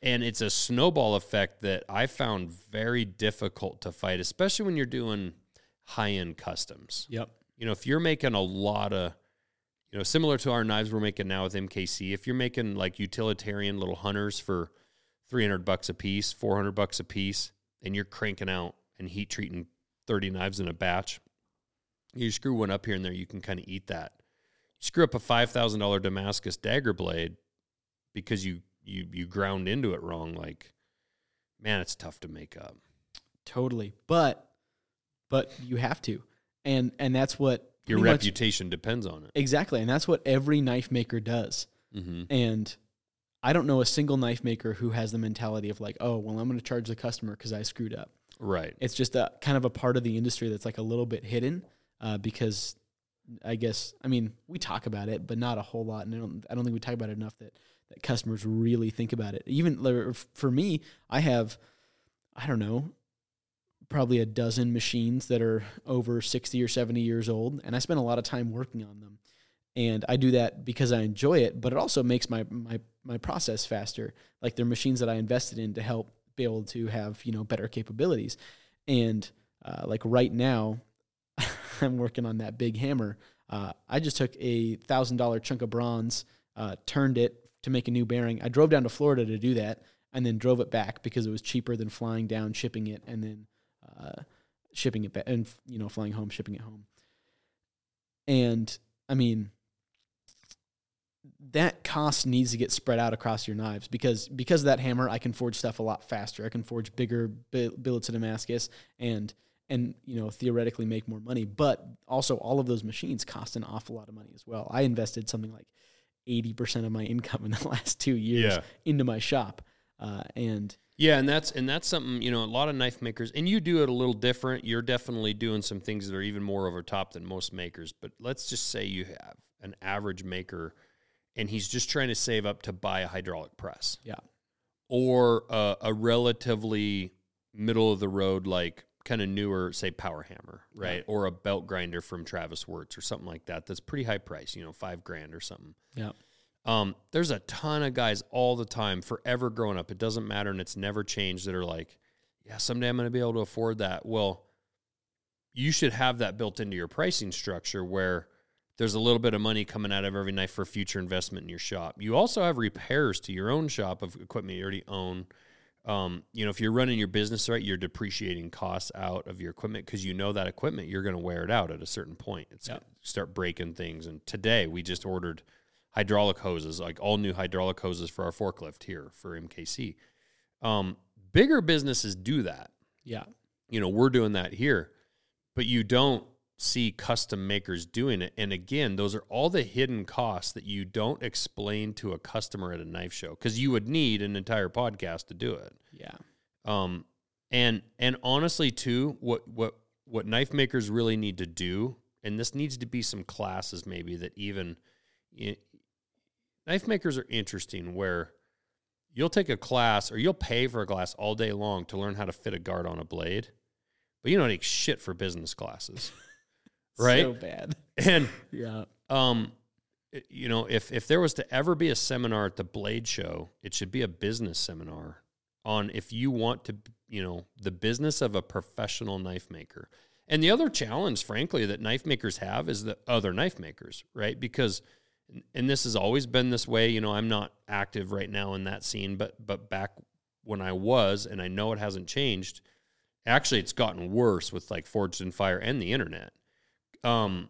And it's a snowball effect that I found very difficult to fight, especially when you're doing high end customs. Yep. You know, if you're making a lot of, you know, similar to our knives we're making now with MKC, if you're making like utilitarian little hunters for 300 bucks a piece, 400 bucks a piece, and you're cranking out and heat treating 30 knives in a batch, you screw one up here and there, you can kind of eat that. You screw up a $5,000 Damascus dagger blade because you, you, you ground into it wrong. Like, man, it's tough to make up. Totally. But but you have to. And and that's what Your pretty much- reputation depends on it. exactly. And that's what every knife maker does. Mm-hmm. And I don't know a single knife maker who has the mentality of like, oh, well, I'm going to charge the customer because I screwed up. Right. It's just a kind of a part of the industry that's like a little bit hidden uh, because I guess I mean we talk about it, but not a whole lot, and I don't I don't think we talk about it enough that that customers really think about it. Even for me, I have I don't know probably a dozen machines that are over 60 or 70 years old and I spend a lot of time working on them. And I do that because I enjoy it, but it also makes my my my process faster. Like they're machines that I invested in to help be able to have, you know, better capabilities. And uh, like right now, I'm working on that big hammer. Uh, I just took a thousand dollar chunk of bronze, uh, turned it to make a new bearing. I drove down to Florida to do that, and then drove it back because it was cheaper than flying down, shipping it, and then uh, shipping it back, and you know, flying home, shipping it home. And I mean, that cost needs to get spread out across your knives because because of that hammer, I can forge stuff a lot faster. I can forge bigger billets of Damascus and and you know theoretically make more money. But also, all of those machines cost an awful lot of money as well. I invested something like eighty percent of my income in the last two years Yeah. into my shop, uh, and Yeah, and that's and that's something you know a lot of knife makers, and you do it a little different. You're definitely doing some things that are even more over top than most makers. But let's just say you have an average maker, and he's just trying to save up to buy a hydraulic press yeah, or a, a relatively middle of the road, like kind of newer, say power hammer, right, or a belt grinder from Travis Wuertz or something like that. That's pretty high price, you know, five grand or something. yeah, Um, there's a ton of guys all the time, forever growing up. It doesn't matter, and it's never changed. That are like, yeah, someday I'm going to be able to afford that. Well, you should have that built into your pricing structure where there's a little bit of money coming out of every knife for future investment in your shop. You also have repairs to your own shop of equipment you already own. Um, you know, if you're running your business right, you're depreciating costs out of your equipment because you know that equipment you're going to wear it out at a certain point. It's start breaking things. And today we just ordered hydraulic hoses, like all new hydraulic hoses for our forklift here for MKC. Um, bigger businesses do that. Yeah. You know, we're doing that here, but you don't see custom makers doing it. And again, those are all the hidden costs that you don't explain to a customer at a knife show because you would need an entire podcast to do it. Yeah. Um, and and honestly, too, what what what knife makers really need to do, and this needs to be some classes maybe that even knife makers are interesting where you'll take a class or you'll pay for a class all day long to learn how to fit a guard on a blade, but you don't take shit for business classes, right? So bad. and Yeah. um, you know, if if there was to ever be a seminar at the Blade Show, it should be a business seminar on if you want to, you know, the business of a professional knife maker. And the other challenge, frankly, that knife makers have is the other knife makers, right? Because, and this has always been this way. You know, I'm not active right now in that scene, but but back when I was, and I know it hasn't changed. Actually, it's gotten worse with like Forged in Fire and the internet. Um,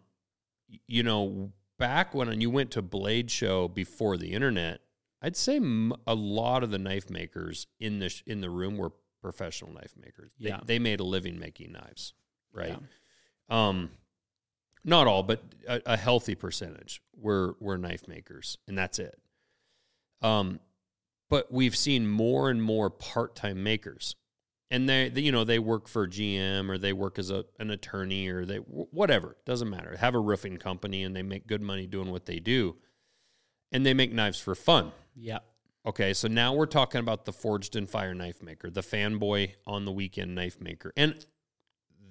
you know, back when you went to Blade Show before the internet, I'd say m- a lot of the knife makers in the sh- in the room were professional knife makers. They, Yeah. they made a living making knives, right? Yeah. Um, not all, but a, a healthy percentage were were knife makers, and that's it. Um, but we've seen more and more part time makers, and they, they, you know, they work for GM or they work as a an attorney or they whatever doesn't matter. Have a roofing company and they make good money doing what they do, and they make knives for fun. Yeah. Okay, so now we're talking about the Forged in Fire knife maker, the fanboy on the weekend knife maker. And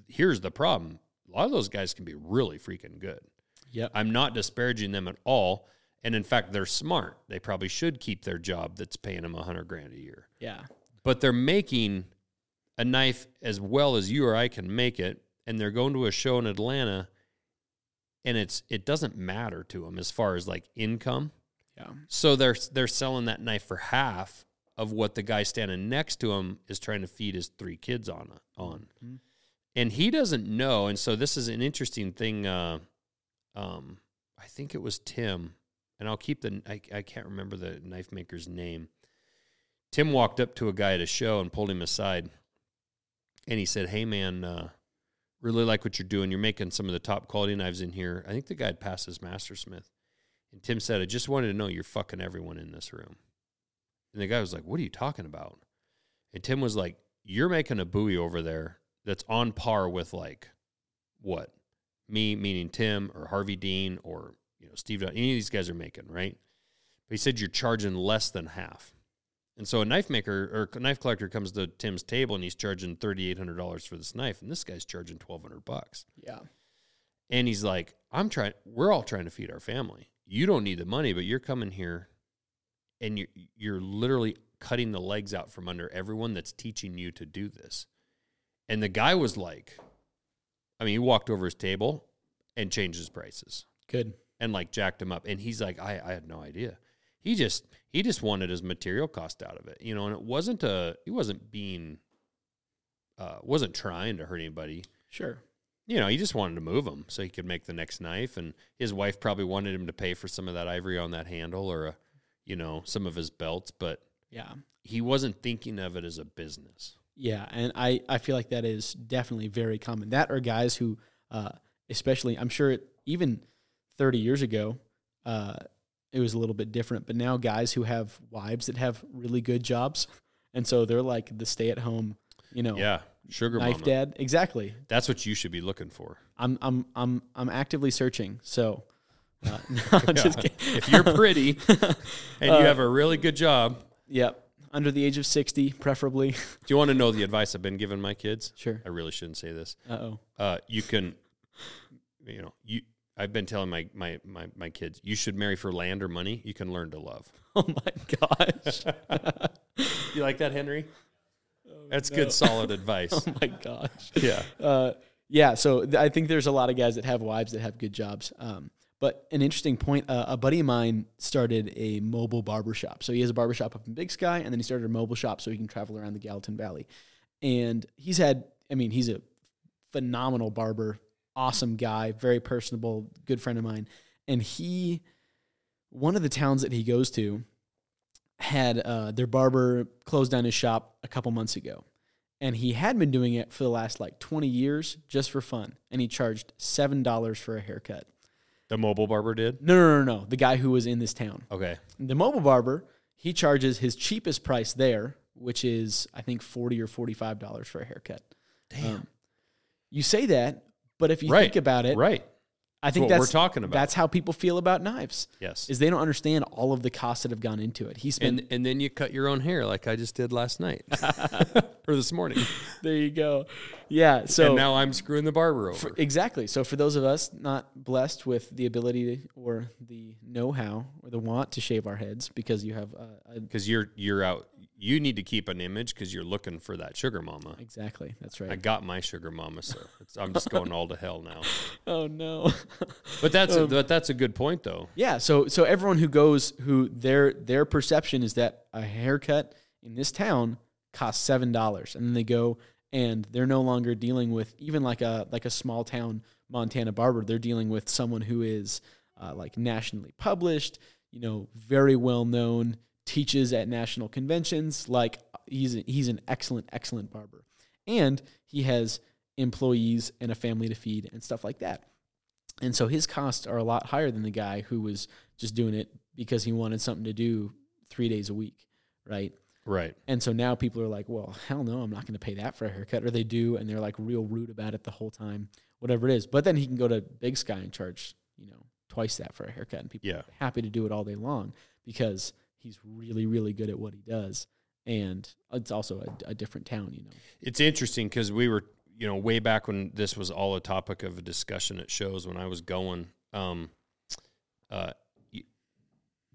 here's the problem. A lot of those guys can be really freaking good. yeah I'm not disparaging them at all. And in fact, they're smart. They probably should keep their job that's paying them a hundred grand a year. Yeah. But they're making a knife as well as you or I can make it, and they're going to a show in Atlanta, and it's it doesn't matter to them as far as like income. Yeah. So they're they're selling that knife for half of what the guy standing next to him is trying to feed his three kids on on, Mhm. and he doesn't know. And so this is an interesting thing. Uh, um, I think it was Tim, and I'll keep the I, I can't remember the knife maker's name. Tim walked up to a guy at a show and pulled him aside, and he said, "Hey man, uh, really like what you're doing. You're making some of the top quality knives in here. I think the guy had passed his master smith." And Tim said, I just wanted to know you're fucking everyone in this room. And the guy was like, What are you talking about? And Tim was like, You're making a bowie over there that's on par with like what? Me, meaning Tim or Harvey Dean or you know, Steve, any of these guys are making, right? But he said you're charging less than half. And so a knife maker or knife collector comes to Tim's table and he's charging thirty eight hundred dollars for this knife, and this guy's charging twelve hundred bucks. Yeah. And he's like, I'm trying, we're all trying to feed our family. You don't need the money, but you're coming here and you're, you're literally cutting the legs out from under everyone that's teaching you to do this. And the guy was like, I mean, he walked over his table and changed his prices Good. and like jacked him up. And he's like, I, I had no idea. He just, he just wanted his material cost out of it, you know, and it wasn't a, he wasn't being, uh, wasn't trying to hurt anybody Sure. you know, he just wanted to move him so he could make the next knife. And his wife probably wanted him to pay for some of that ivory on that handle or, a, you know, some of his belts, but Yeah. he wasn't thinking of it as a business. Yeah, and I, I feel like that is definitely very common. That are guys who, uh, especially, I'm sure it, even 30 years ago, uh, it was a little bit different. But now guys who have wives that have really good jobs, and so they're like the stay at home, you know, Yeah. Sugar knife mama. dad. Exactly. That's what you should be looking for. I'm I'm I'm I'm actively searching. So, uh, no, if you're pretty and you Uh, have a really good job, Yep. Under the age of 60, preferably. do you want to know the advice I've been giving my kids? Sure. I really shouldn't say this. Uh oh. Uh, you can, you know, you. I've been telling my, my, my, my kids, you should marry for land or money. You can learn to love. Oh my gosh. You like that, Henry? That's no. good, solid advice. oh my gosh. yeah. Uh, yeah. So th- I think there's a lot of guys that have wives that have good jobs. Um, But an interesting point: uh, a buddy of mine started a mobile barber shop. So he has a barber shop up in Big Sky, and then he started a mobile shop so he can travel around the Gallatin Valley. And he's had, I mean, he's a phenomenal barber, awesome guy, very personable, good friend of mine. And he, one of the towns that he goes to, had uh, their barber closed down his shop a couple months ago. And he had been doing it for the last like 20 years just for fun. And he charged $7 for a haircut. The mobile barber did? No, no, no, no. The guy who was in this town. Okay. The mobile barber, he charges his cheapest price there, which is, I think, 40 or $45 for a haircut. Damn. Um, you say that, but if you Right. think about it, Right. I think what that's we're talking about. That's how people feel about knives. Yes. Is they don't understand all of the costs that have gone into it. He spent And and then you cut your own hair like I just did last night or this morning. there you go. Yeah. So and now I'm screwing the barber over. exactly. So for those of us not blessed with the ability to, or the know-how or the want to shave our heads because you have uh, Because you're you're out. You need to keep an image because you're looking for that sugar mama. exactly that's right. I got my sugar mama, so it's, I'm just going all to hell now. oh no. But that's Um, a, but that's a good point though. Yeah, so so everyone who goes who their their perception is that a haircut in this town costs seven dollars, and then they go and they're no longer dealing with even like a like a small town Montana barber. They're dealing with someone who is uh, like nationally published, you know, very well known, teaches at national conventions. Like he's a, he's an excellent excellent barber, and he has employees and a family to feed and stuff like that. And so his costs are a lot higher than the guy who was just doing it because he wanted something to do three days a week, right? Right. And so now people are like, well, hell no, I'm not going to pay that for a haircut. Or they do, and they're like real rude about it the whole time, whatever it is. But then he can go to Big Sky and charge, you know, twice that for a haircut. And people Yeah. are happy to do it all day long because he's really, really good at what he does. And it's also a, a different town, you know. It's interesting because we were, you know, way back when this was all a topic of a discussion at shows when I was going. Um, uh,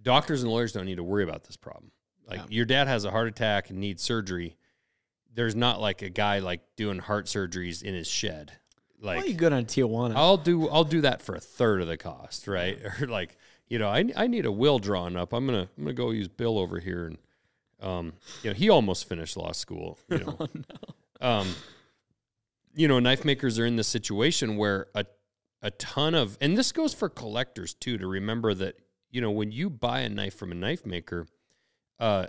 doctors and lawyers don't need to worry about this problem. Like Yeah. your dad has a heart attack and needs surgery. There's not like a guy like doing heart surgeries in his shed. Like well, you good on Tijuana. I'll do I'll do that for a third of the cost, right? Or like, you know, I I need a will drawn up. I'm gonna I'm gonna go use Bill over here and um, you know, he almost finished law school, you know. Um you know, knife makers are in this situation where a a ton of and this goes for collectors too to remember that, you know, when you buy a knife from a knife maker, uh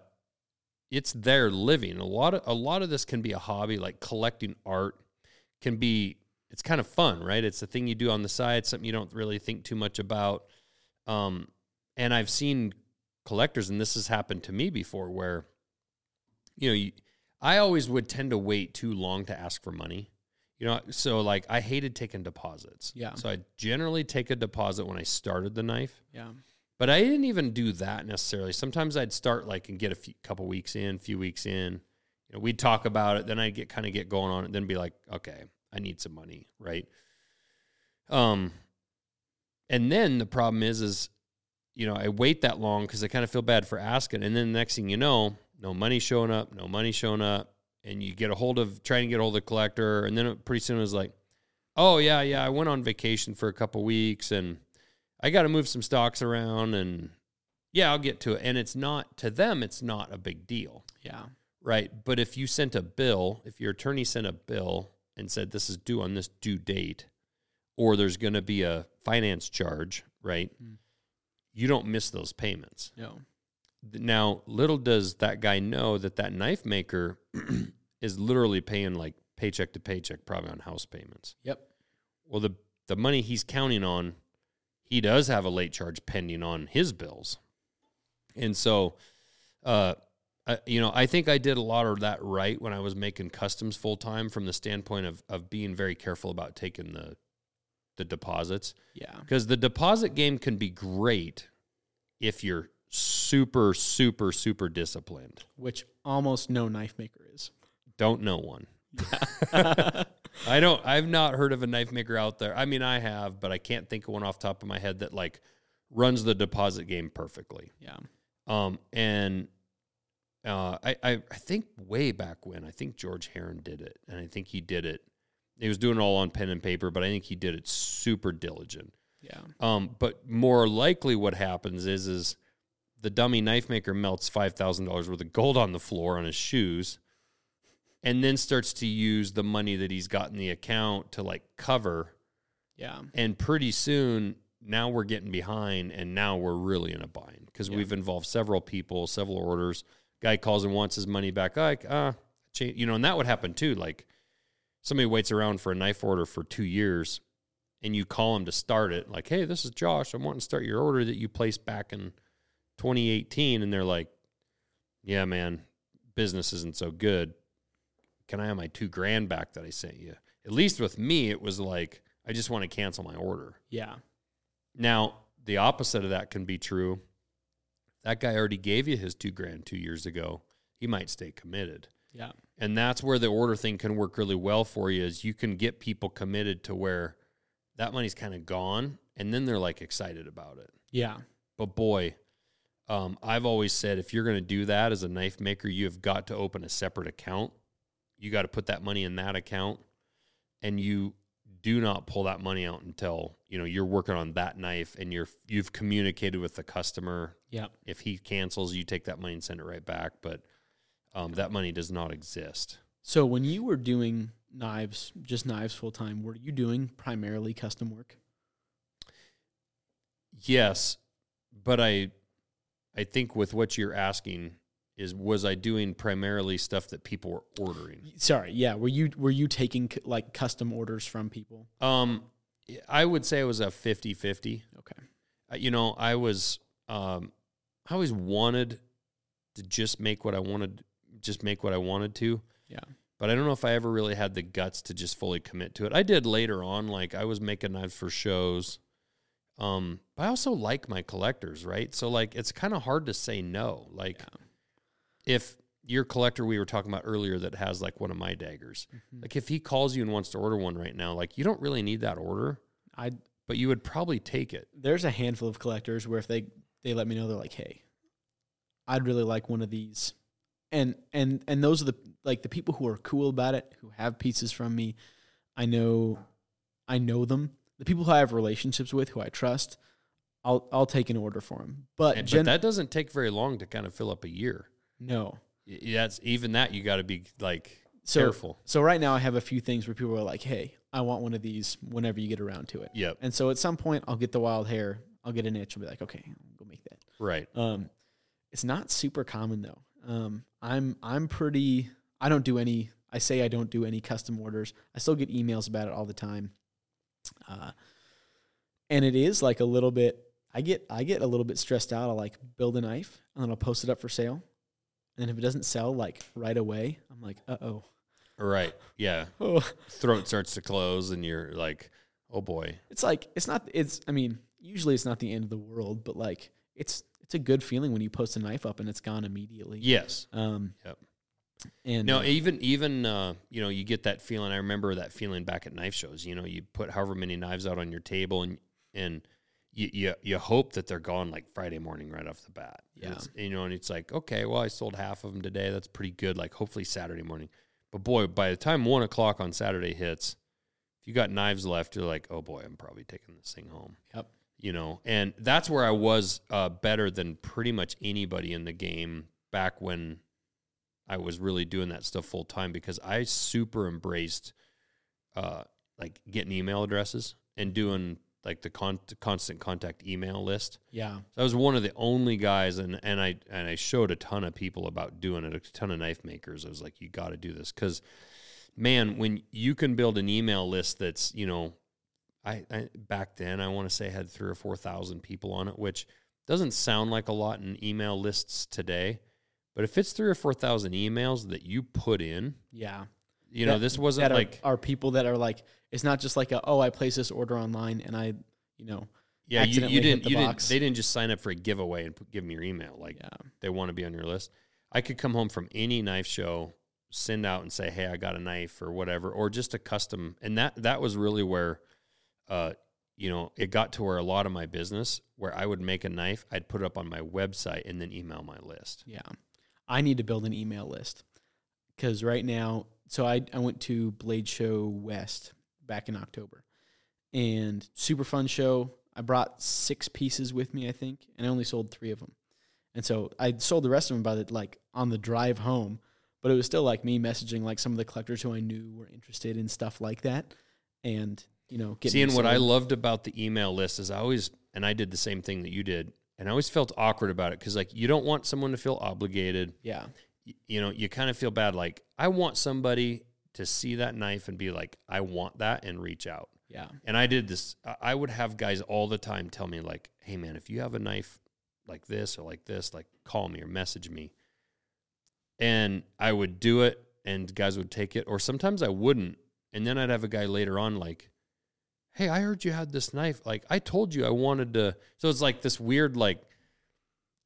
it's their living. A lot of a lot of this can be a hobby, like collecting art can be it's kind of fun, right? It's a thing you do on the side, something you don't really think too much about. Um, and I've seen collectors, and this has happened to me before, where you know, you, I always would tend to wait too long to ask for money. You know, so like I hated taking deposits. Yeah. So I generally take a deposit when I started the knife. yeah. But I didn't even do that necessarily. Sometimes I'd start like and get a few, couple weeks in, few weeks in. You know, we'd talk about it, then I'd get kind of get going on it, then be like, okay, I need some money, right? Um, and then the problem is, is you know, I wait that long because I kind of feel bad for asking, and then the next thing you know, no money showing up, no money showing up, and you get a hold of trying to get a hold of the collector, and then pretty soon it was like, oh yeah, yeah, I went on vacation for a couple weeks and I got to move some stocks around and yeah, I'll get to it. And it's not to them, it's not a big deal, Yeah. right? But if you sent a bill, if your attorney sent a bill and said this is due on this due date, or there's going to be a finance charge, right? Mm. You don't miss those payments. No. Now, little does that guy know that that knife maker is literally paying like paycheck to paycheck, probably on house payments. Yep. Well, the the money he's counting on, he does have a late charge pending on his bills, and so, uh, I, you know, I think I did a lot of that right when I was making customs full time, from the standpoint of of being very careful about taking the the deposits Yeah. because the deposit game can be great if you're super super super disciplined. Which almost no knife maker is. Don't know one. I don't. I've not heard of a knife maker out there. I mean, I have, but I can't think of one off the top of my head that like runs the deposit game perfectly. Yeah. Um, and uh, I, I I think way back when I think George Herron did it, and I think he did it. He was doing it all on pen and paper, but I think he did it super diligent. Yeah. Um, but more likely, what happens is is the dummy knife maker melts five thousand dollars worth of gold on the floor on his shoes, and then starts to use the money that he's got in the account to like cover. Yeah. And pretty soon, now we're getting behind, and now we're really in a bind because Yeah. we've involved several people, several orders. Guy calls and wants his money back. Like, uh, cha- you know, and that would happen too. Like, somebody waits around for a knife order for two years, and you call them to start it. Like, hey, this is Josh. I'm wanting to start your order that you placed back in 2018, and they're like, yeah, man, business isn't so good. Can I have my two grand back that I sent you? At least with me, it was like, I just want to cancel my order. Yeah. Now, the opposite of that can be true. That guy already gave you his two grand two years ago. He might stay committed. Yeah. And that's where the order thing can work really well for you is you can get people committed to where that money's kind of gone and then they're like excited about it. Yeah. But boy, um, I've always said if you're going to do that as a knife maker, you have got to open a separate account. You got to put that money in that account, and you do not pull that money out until you know you're working on that knife and you're you've communicated with the customer. Yeah. If he cancels, you take that money and send it right back. But um, that money does not exist. So when you were doing knives, just knives full time, were you doing primarily custom work? Yes, but I I think with what you're asking is was I doing primarily stuff that people were ordering? Sorry, yeah. Were you were you taking like custom orders from people? Um I would say it was a 50-50. Okay. Uh, You know, I was um I always wanted to just make what I wanted just make what I wanted to. Yeah. But I don't know if I ever really had the guts to just fully commit to it. I did later on like I was making knives for shows. Um but I also like my collectors, right? So like it's kind of hard to say no. Like Yeah. if your collector we were talking about earlier that has like one of my daggers, Mhm. like if he calls you and wants to order one right now, like you don't really need that order, I but you would probably take it. there's a handful of collectors where if they they let me know they're like, "Hey, I'd really like one of these." And and and those are the like the people who are cool about it, who have pieces from me. I know I know them. The people who I have relationships with, who I trust, I'll I'll take an order for them. But, And, gen- but that doesn't take very long to kind of fill up a year. no. That's even that you got to be like So careful. so right now I have a few things where people are like, "Hey, I want one of these whenever you get around to it." Yep. And so at some point I'll get the wild hair, I'll get an itch and be like, "Okay, I'll go make that." Right. Um, it's not super common though. Um, I'm I'm pretty. I don't do any. I say I don't do any custom orders. I still get emails about it all the time. Uh, and it is like a little bit. I get I get a little bit stressed out. I'll like build a knife and then I'll post it up for sale. And if it doesn't sell like right away, I'm like, uh oh. Right. Yeah. Oh, Throat starts to close and you're like, oh boy. it's like it's not. It's. I mean, usually it's not the end of the world, but like it's it's a good feeling when you post a knife up and it's gone immediately. Yes. Um. Yep. And No, uh, even even uh, you know, you get that feeling. I remember that feeling back at knife shows. You know, you put however many knives out on your table, and and you you, you hope that they're gone like Friday morning right off the bat. Yeah. you know, and it's like, okay, well, I sold half of them today. That's pretty good. Like, hopefully Saturday morning. But boy, by the time one o'clock on Saturday hits, if you got knives left, you're like, oh boy, I'm probably taking this thing home. Yep. You know, and that's where I was uh, better than pretty much anybody in the game back when I was really doing that stuff full time because I super embraced uh, like getting email addresses and doing like the con- constant contact email list. yeah. So I was one of the only guys, and, and I and I showed a ton of people about doing it, a ton of knife makers. I was like, you got to do this because, man, when you can build an email list that's you know, I, I back then I want to say had three or four thousand people on it, which doesn't sound like a lot in email lists today, but if it's three or four thousand emails that you put in, Yeah. you know, this wasn't that are, like are people that are like it's not just like a, oh I placed this order online and I you know yeah, you, you didn't you box. didn't they didn't just sign up for a giveaway and put, give me your email like yeah they want to be on your list. I could come home from any knife show, send out and say, "Hey, I got a knife" or whatever, or just a custom. And that that was really where, uh, you know, it got to where a lot of my business, where I would make a knife, I'd put it up on my website and then email my list. yeah I need to build an email list because right now so I I went to Blade Show West back in October and super fun show I brought six pieces with me, I think, and I only sold three of them. And so I sold the rest of them by the like on the drive home, but it was still like me messaging like some of the collectors who I knew were interested in stuff like that, and you know, getting Seeing what I loved about the email list is I always, and I did the same thing that you did, and I always felt awkward about it because like you don't want someone to feel obligated. yeah, You know, you kind of feel bad. Like I want somebody to see that knife and be like, I want that, and reach out. yeah, And I did this. I- I would have guys all the time tell me like, "Hey man, if you have a knife like this or like this, like call me or message me." And I would do it, and guys would take it, or sometimes I wouldn't. And then I'd have a guy later on like, "Hey, I heard you had this knife. Like I told you I wanted to." So it's like this weird like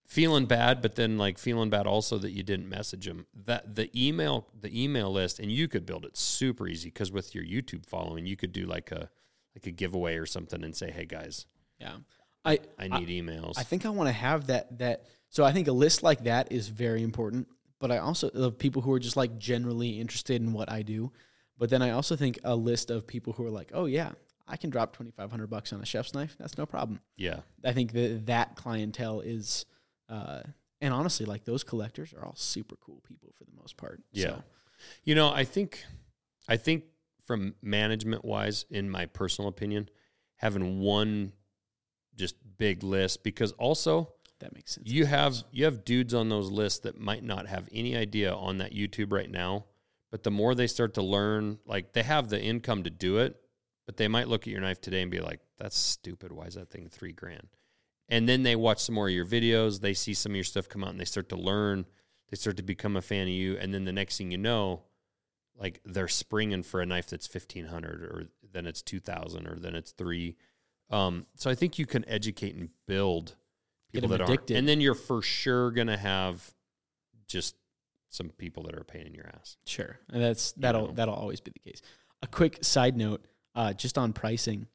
feeling bad, but then like feeling bad also that you didn't message them. That the email, the email list, and you could build it super easy because with your YouTube following, you could do like a like a giveaway or something and say, "Hey guys, yeah. I I need emails." I think I want to have that that so I think a list like that is very important, but I also of people who are just like generally interested in what I do. But then I also think a list of people who are like, "Oh yeah, I can drop 2500 bucks on a chef's knife. That's no problem." yeah, I think that that clientele is uh and honestly like those collectors are all super cool people for the most part. Yeah. So, you know, I think, I think from management wise, in my personal opinion, having one just big list because also that makes sense. you have you have dudes on those lists that might not have any idea on that YouTube right now, but the more they start to learn, like they have the income to do it, but they might look at your knife today and be like, "That's stupid. Why is that thing three grand?" And then they watch some more of your videos, they see some of your stuff come out, and they start to learn. They start to become a fan of you, and then the next thing you know, like they're springing for a knife that's fifteen hundred, or then it's two thousand, or then it's three. Um, so I think you can educate and build people that addicted. and then you're for sure gonna have just some people that are a pain in your ass. Sure, and that's that'll know. that'll always be the case. A quick side note, uh, just on pricing,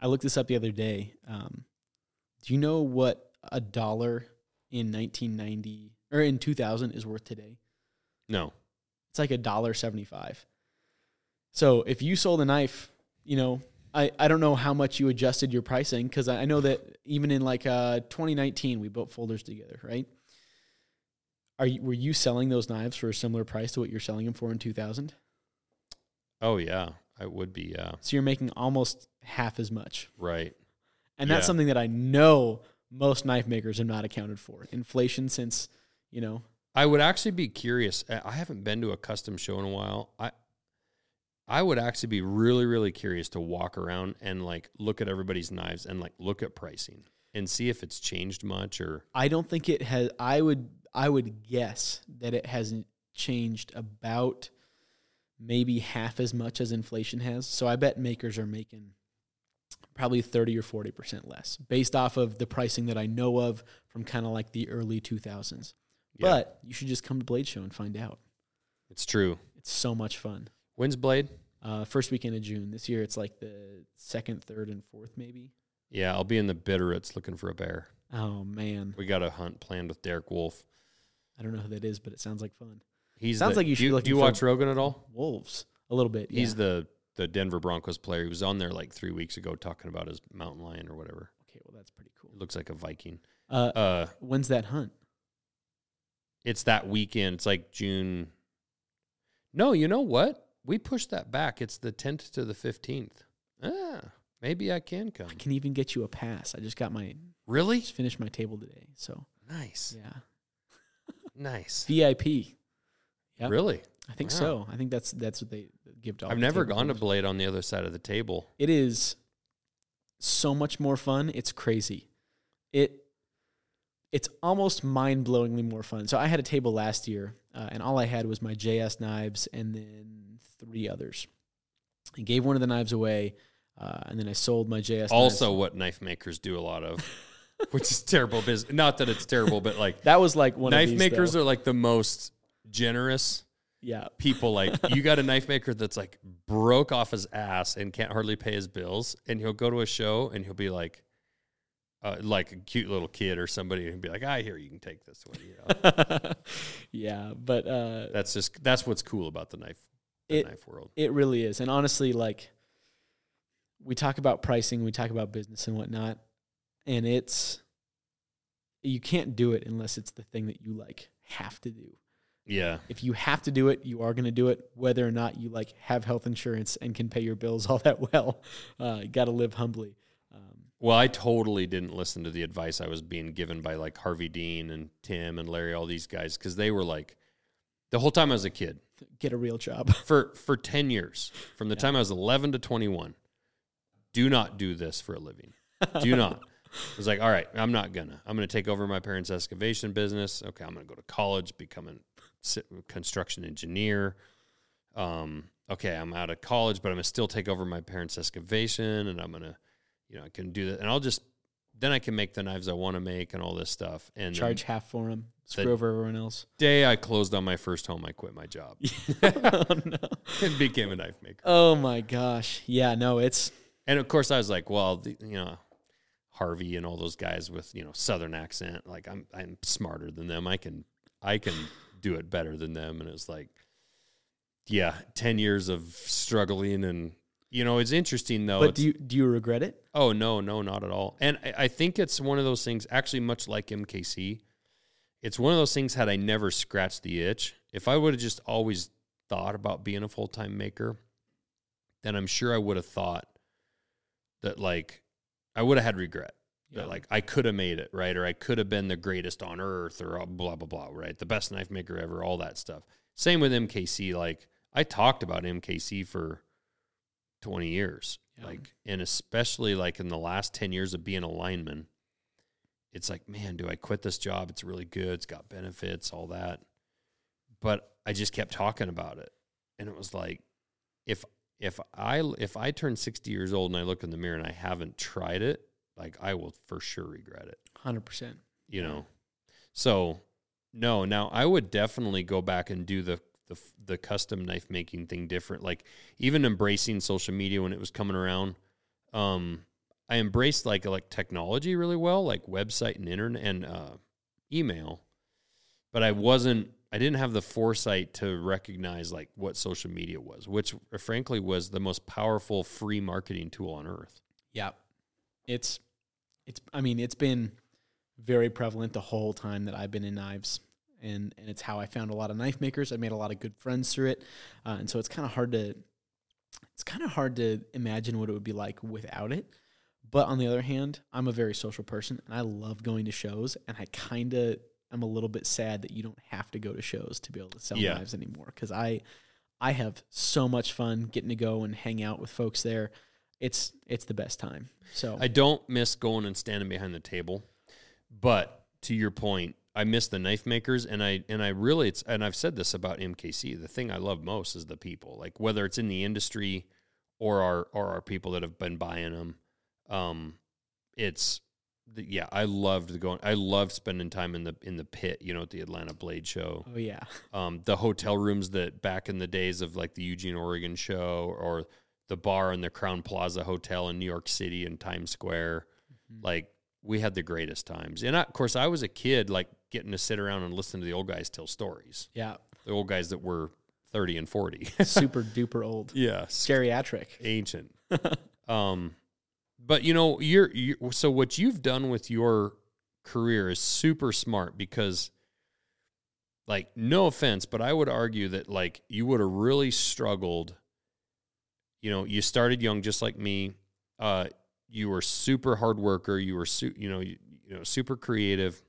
I looked this up the other day. Um, do you know what a dollar in 1990 or in 2000 is worth today? No, It's like a dollar 75. So if you sold a knife, you know, I, I don't know how much you adjusted your pricing because I know that even in like uh, 2019 we built folders together, right? Are you, were you selling those knives for a similar price to what you're selling them for in 2000? oh yeah, I would be. Yeah, So you're making almost half as much. right. And that's Yeah. something that I know most knife makers have not accounted for. Inflation since, you know, I would actually be curious. I I haven't been to a custom show in a while. I I would actually be really really curious to walk around and like look at everybody's knives and like look at pricing and see if it's changed much or I don't think it has I would I would guess that it hasn't changed about maybe half as much as inflation has. So I bet makers are making probably 30 or 40% less based off of the pricing that I know of from kind of like the early 2000s. Yeah. But you should just come to Blade Show and find out. it's true. It's so much fun. When's Blade? Uh, first weekend of June. This year it's like the second, third, and fourth, maybe. Yeah, I'll be in the Bitterroots looking for a bear. Oh man, We got a hunt planned with Derek Wolf. I don't know who that is, but it sounds like fun. He's Sounds the- like you should Do you, do you watch Rogan at all? Wolves, a little bit. He's yeah. the the Denver Broncos player. He was on there like three weeks ago talking about his mountain lion or whatever. okay. Well, that's pretty cool. It looks like a Viking. Uh, Uh, when's that hunt? it's that weekend. It's like June. No, you know what? We pushed that back. It's the 10th to the 15th. Ah, maybe I can come. I can even get you a pass. I just got my Really? just finished my table today, so Nice. yeah, Nice. VIP. Yep. Really? I think Wow. so. I think that's that's what they give to. all I've never gone to. Blade on the other side of the table. It is so much more fun. It's crazy. It it's almost mind blowingly more fun. So I had a table last year, uh, and all I had was my JS knives and then three others. I gave one of the knives away, uh, and then I sold my JS. Also, knives. what knife makers do a lot of, which is terrible business. Not that it's terrible, but like that was like one knife these, makers though. are like the most generous yeah. people. Like you got a knife maker that's like broke off his ass and can't hardly pay his bills, and he'll go to a show and he'll be like, uh, like a cute little kid or somebody, and be like, "I hear you can take this one." You know? yeah, but uh, that's just that's what's cool about the knife, the It- knife world. It really is. And honestly, like we talk about pricing, we talk about business and whatnot. and it's you can't do it unless it's the thing that you like have to do. Yeah. If you have to do it, you are going to do it, whether or not you like have health insurance and can pay your bills all that well. Uh, you got to live humbly. Um, Well, I totally didn't listen to the advice I was being given by like Harvey Dean and Tim and Larry, all these guys, because they were like, the whole time I was a kid, get a real job. for for 10 years from the time i was 11 to 21 do not do this for a living do not I was like all right i'm not gonna i'm gonna take over my parents excavation business okay i'm gonna go to college become a si- construction engineer um okay i'm out of college but i'm gonna still take over my parents excavation and i'm gonna you know i can do that and i'll just then i can make the knives i want to make and all this stuff and then Charge half for them, screw The- over everyone else. day i closed on my first home i quit my job oh, no. and became a knife maker oh my gosh. Yeah, no, it's And of course, I was like, well, the, you know, Harvey and all those guys with you know Southern accent, like I'm I'm smarter than them. I can I can do it better than them. And it was like, yeah, ten years of struggling, and you know, it's interesting though. but do you do you regret it? Oh no, no, not at all. And I, I think it's one of those things. Actually, much like MKC, it's one of those things. Had I never scratched the itch, if I would have just always thought about being a full time maker, then I'm sure I would have thought that like I would have had regret. That like I could have made it right, or I could have been the greatest on earth, or uh, blah blah blah, right? The best knife maker ever, all that stuff. Same with MKC. Like I talked about MKC for 20 years. Yeah. Like, and especially like in the last 10 years of being a lineman, it's like, man, do I quit this job? It's really good. It's got benefits, all that. But I just kept talking about it. And it was like, if, if I, if I turn 60 years old and I look in the mirror and I haven't tried it, like I will for sure regret it, Hundred percent. you know? So no, now I would definitely go back and do the, the, the custom knife making thing different. Like even embracing social media when it was coming around. Um, I embraced like like technology really well, like website and internet and uh, email, but I wasn't. I didn't have the foresight to recognize like what social media was, which uh, frankly was the most powerful free marketing tool on earth. Yeah. It's it's I mean, it's been very prevalent the whole time that I've been in knives. And and it's how I found a lot of knife makers. I made a lot of good friends through it. Uh, and so it's kind of hard to it's kind of hard to imagine what it would be like without it. But on the other hand, I'm a very social person and I love going to shows and I kind of I'm a little bit sad that you don't have to go to shows to be able to sell Yeah. knives anymore cuz I I have so much fun getting to go and hang out with folks there. It's it's the best time. So I don't miss going and standing behind the table, but to your point, I miss the knife makers, and I and I really it's and I've said this about MKC. The thing I love most is the people, like whether it's in the industry or our or our people that have been buying them. Um, it's the, yeah, I loved going. I loved spending time in the in the pit, you know, at the Atlanta Blade Show oh yeah. um, the hotel rooms that back in the days of like the Eugene, Oregon show or the bar in the Crowne Plaza Hotel in New York City in Times Square. Like we had the greatest times. And I, of course, I was a kid, like getting to sit around and listen to the old guys tell stories, Yeah. the old guys that were 30 and 40. Super duper old. yeah. Geriatric. Ancient. um, but you know, you're, you so what you've done with your career is super smart because like no offense, but I would argue that like you would have really struggled. You know, you started young just like me. Uh, you were super hard worker. You were su- you know you, you know super creative.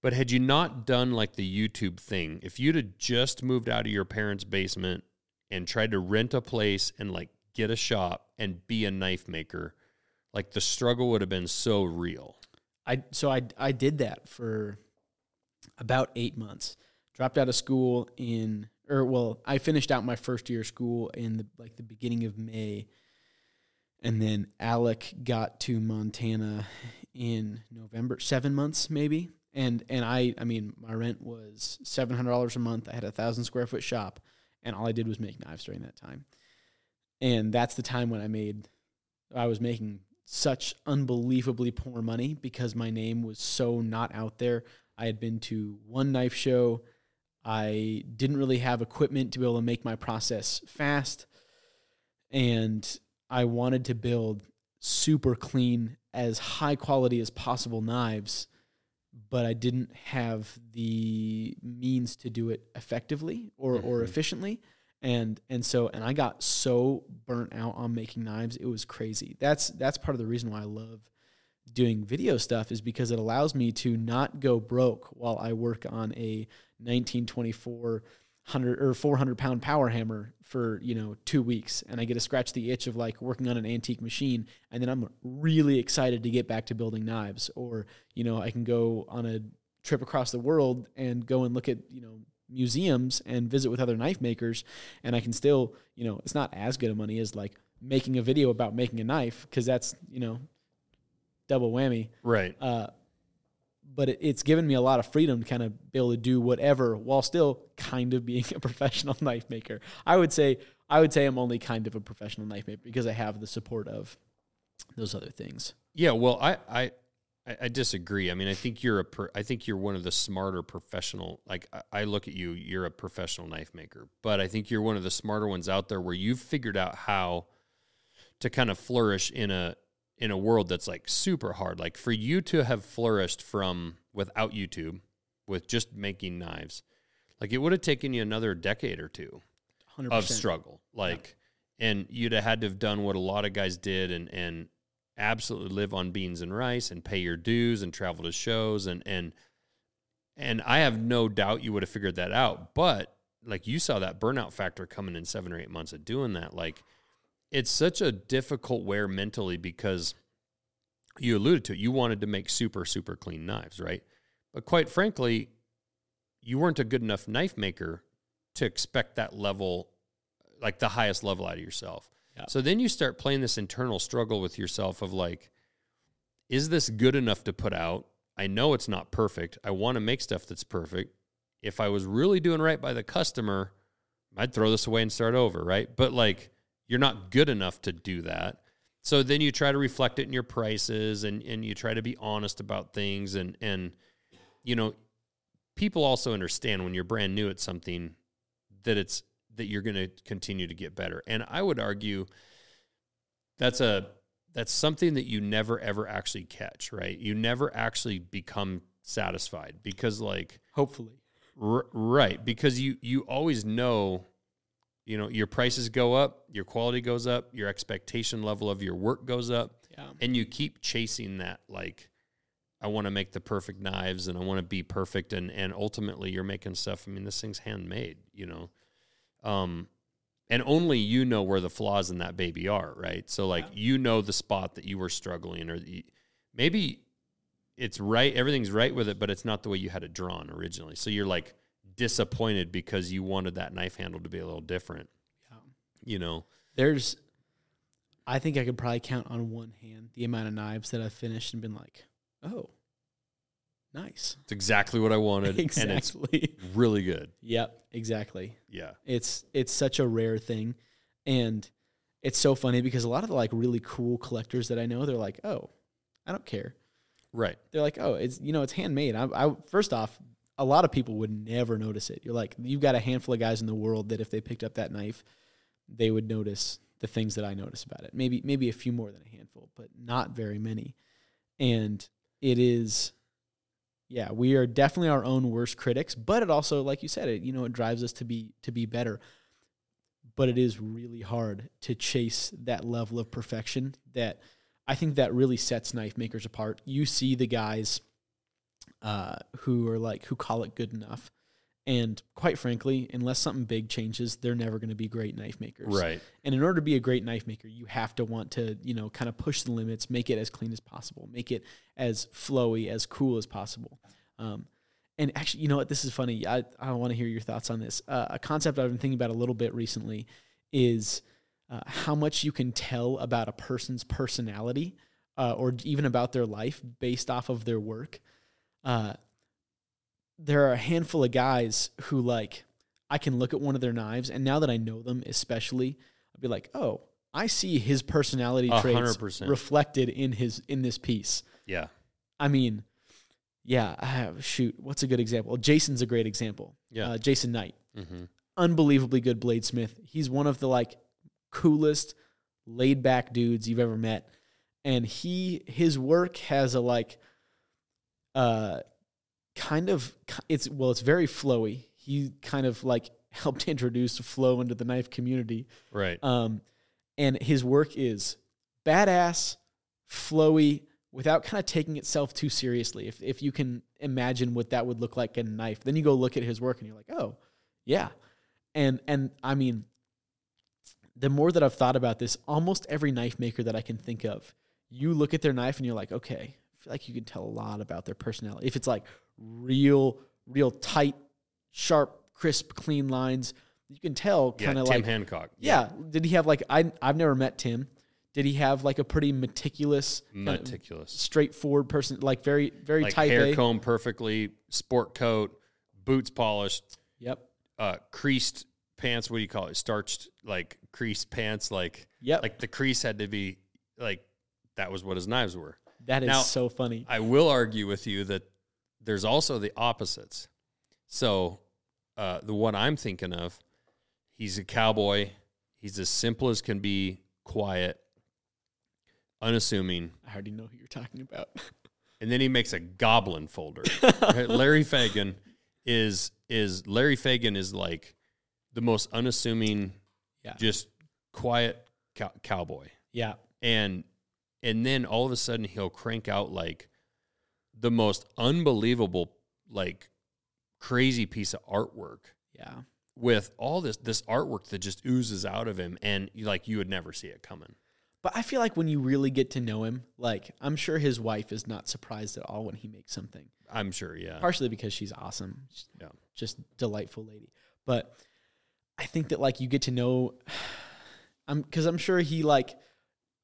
But had you not done like the YouTube thing, if you'd have just moved out of your parents' basement and tried to rent a place and like get a shop and be a knife maker, like the struggle would have been so real. I so I I did that for about eight months. Dropped out of school in or well, I finished out my first year of school in the like the beginning of May. And then Alec got to Montana in November, seven months maybe. And and I I mean my rent was seven hundred dollars a month. I had a thousand square foot shop, and all I did was make knives during that time. And that's the time when I made I was making such unbelievably poor money because my name was so not out there. I had been to one knife show. I didn't really have equipment to be able to make my process fast. And I wanted to build super clean, as high quality as possible knives, but I didn't have the means to do it effectively or, or Mhm. efficiently. And and so and I got so burnt out on making knives, it was crazy. That's that's part of the reason why I love doing video stuff is because it allows me to not go broke while I work on a 1924 hundred or 400 pound power hammer for you know two weeks. And i get to scratch the itch of like working on an antique machine. And then i'm really excited to get back to building knives. Or you know i can go on a trip across the world and go and look at you know museums and visit with other knife makers. And i can still you know it's not as good of money as like making a video about making a knife because that's you know double whammy. Right. uh, but it, it's given me a lot of freedom to kind of be able to do whatever while still kind of being a professional knife maker. I would say I would say I'm only kind of a professional knife maker because I have the support of those other things. Yeah, well, I, I, I- disagree. I mean, I think you're a, I think you're one of the smarter professional. Like I look at you, you're a professional knife maker, but I think you're one of the smarter ones out there where you've figured out how to kind of flourish in a in a world that's like super hard. Like for you to have flourished from without YouTube, with just making knives, like it would have taken you another decade or two. 100%. of struggle. Like, and you'd have had to have done what a lot of guys did and, and absolutely live on beans and rice and pay your dues and travel to shows. And, and, and I have no doubt you would have figured that out. But like you saw that burnout factor coming in seven or eight months of doing that. Like, it's such a difficult wear mentally because you alluded to it. You wanted to make super, super clean knives, right? But quite frankly, you weren't a good enough knife maker to expect that level, like the highest level out of yourself. Yeah. So then you start playing this internal struggle with yourself of like, is this good enough to put out? I know it's not perfect. I want to make stuff that's perfect. If I was really doing right by the customer, I'd throw this away and start over, right? But like, you're not good enough to do that. So then you try to reflect it in your prices and, and you try to be honest about things and, and, you know, people also understand when you're brand new at something that it's that you're going to continue to get better. And I would argue that's a that's something that you never ever actually catch, right? You never actually become satisfied because like Hopefully. R- right, because you you always know, you know, your prices go up, your quality goes up, your expectation level of your work goes up, Yeah. and you keep chasing that. Like, I want to make the perfect knives, and I want to be perfect, and and ultimately, you're making stuff. I mean, this thing's handmade, you know, um, and only you know where the flaws in that baby are, right? So, like, you know the spot that you were struggling, or the, maybe it's right everything's right with it but it's not the way you had it drawn originally so you're like disappointed because you wanted that knife handle to be a little different Yeah. you know There's I think I could probably count on one hand the amount of knives that I've finished and been like, "Oh, nice." it's exactly what i wanted and exactly. it's really good yep, exactly. yeah It's it's such a rare thing, and it's so funny because a lot of the like really cool collectors that I know, they're like, "Oh, I don't care." right They're like, "Oh, it's you know, it's handmade." I, I first off, a lot of people would never notice it. You're like, you've got a handful of guys in the world that if they picked up that knife, they would notice the things that I notice about it. Maybe maybe a few more than a handful, but not very many. And it is yeah, we are definitely our own worst critics, but it also like you said it, you know, it drives us to be to be better. But it is really hard to chase that level of perfection that I think that really sets knife makers apart. You see the guys uh, who are like who call it good enough, and quite frankly, unless something big changes, they're never going to be great knife makers. right And in order to be a great knife maker, you have to want to, you know, kind of push the limits, make it as clean as possible, make it as flowy, as cool as possible. Um, and actually, you know what? This is funny. I, I want to hear your thoughts on this. Uh, a concept I've been thinking about a little bit recently is uh, how much you can tell about a person's personality uh, or even about their life based off of their work. Uh, there are a handful of guys who, like, I can look at one of their knives, and now that I know them, especially, I'd be like, oh, I see his personality A traits hundred percent. reflected in his in this piece. yeah I mean, yeah, I have, shoot, what's a good example? Jason's a great example. yeah Uh, Jason Knight, mm-hmm. unbelievably good bladesmith. He's one of the like coolest, laid back dudes you've ever met. and he his work has a like uh kind of it's well it's very flowy. He kind of like helped introduce flow into the knife community. Right. um and his work is badass flowy without kind of taking itself too seriously. If if you can imagine what that would look like in a knife then you go look at his work and you're like oh yeah. And and i mean the more that i've thought about this almost every knife maker that i can think of you look at their knife and you're like okay feel like you can tell a lot about their personality if it's like real real tight sharp crisp clean lines you can tell kind of like Tim like Hancock. yeah. Did he have like I I've never met Tim. Did he have like a pretty meticulous, Meticulous. straightforward person, like very very Like type hair A? comb perfectly, sport coat, boots polished, Yep. uh, creased pants. What do you call it? Starched like creased pants. Like Yep. like the crease had to be like that was what his knives were. That is now- so funny. I will argue with you that there's also the opposites. So, uh, the one I'm thinking of, he's a cowboy. He's as simple as can be, quiet, unassuming, I already know who you're talking about. and then he makes a goblin folder. Right? Larry Fagan is is Larry Fagan is like the most unassuming, Yeah. just quiet cow- cowboy yeah. and and then all of a sudden he'll crank out like the most unbelievable like crazy piece of artwork Yeah. with all this this artwork that just oozes out of him and you like you would never see it coming But I feel like when you really get to know him, like I'm sure his wife is not surprised at all when he makes something. i'm sure yeah Partially because she's awesome. She's Yeah. Just delightful lady. But I think that like you get to know I'm cuz I'm sure he like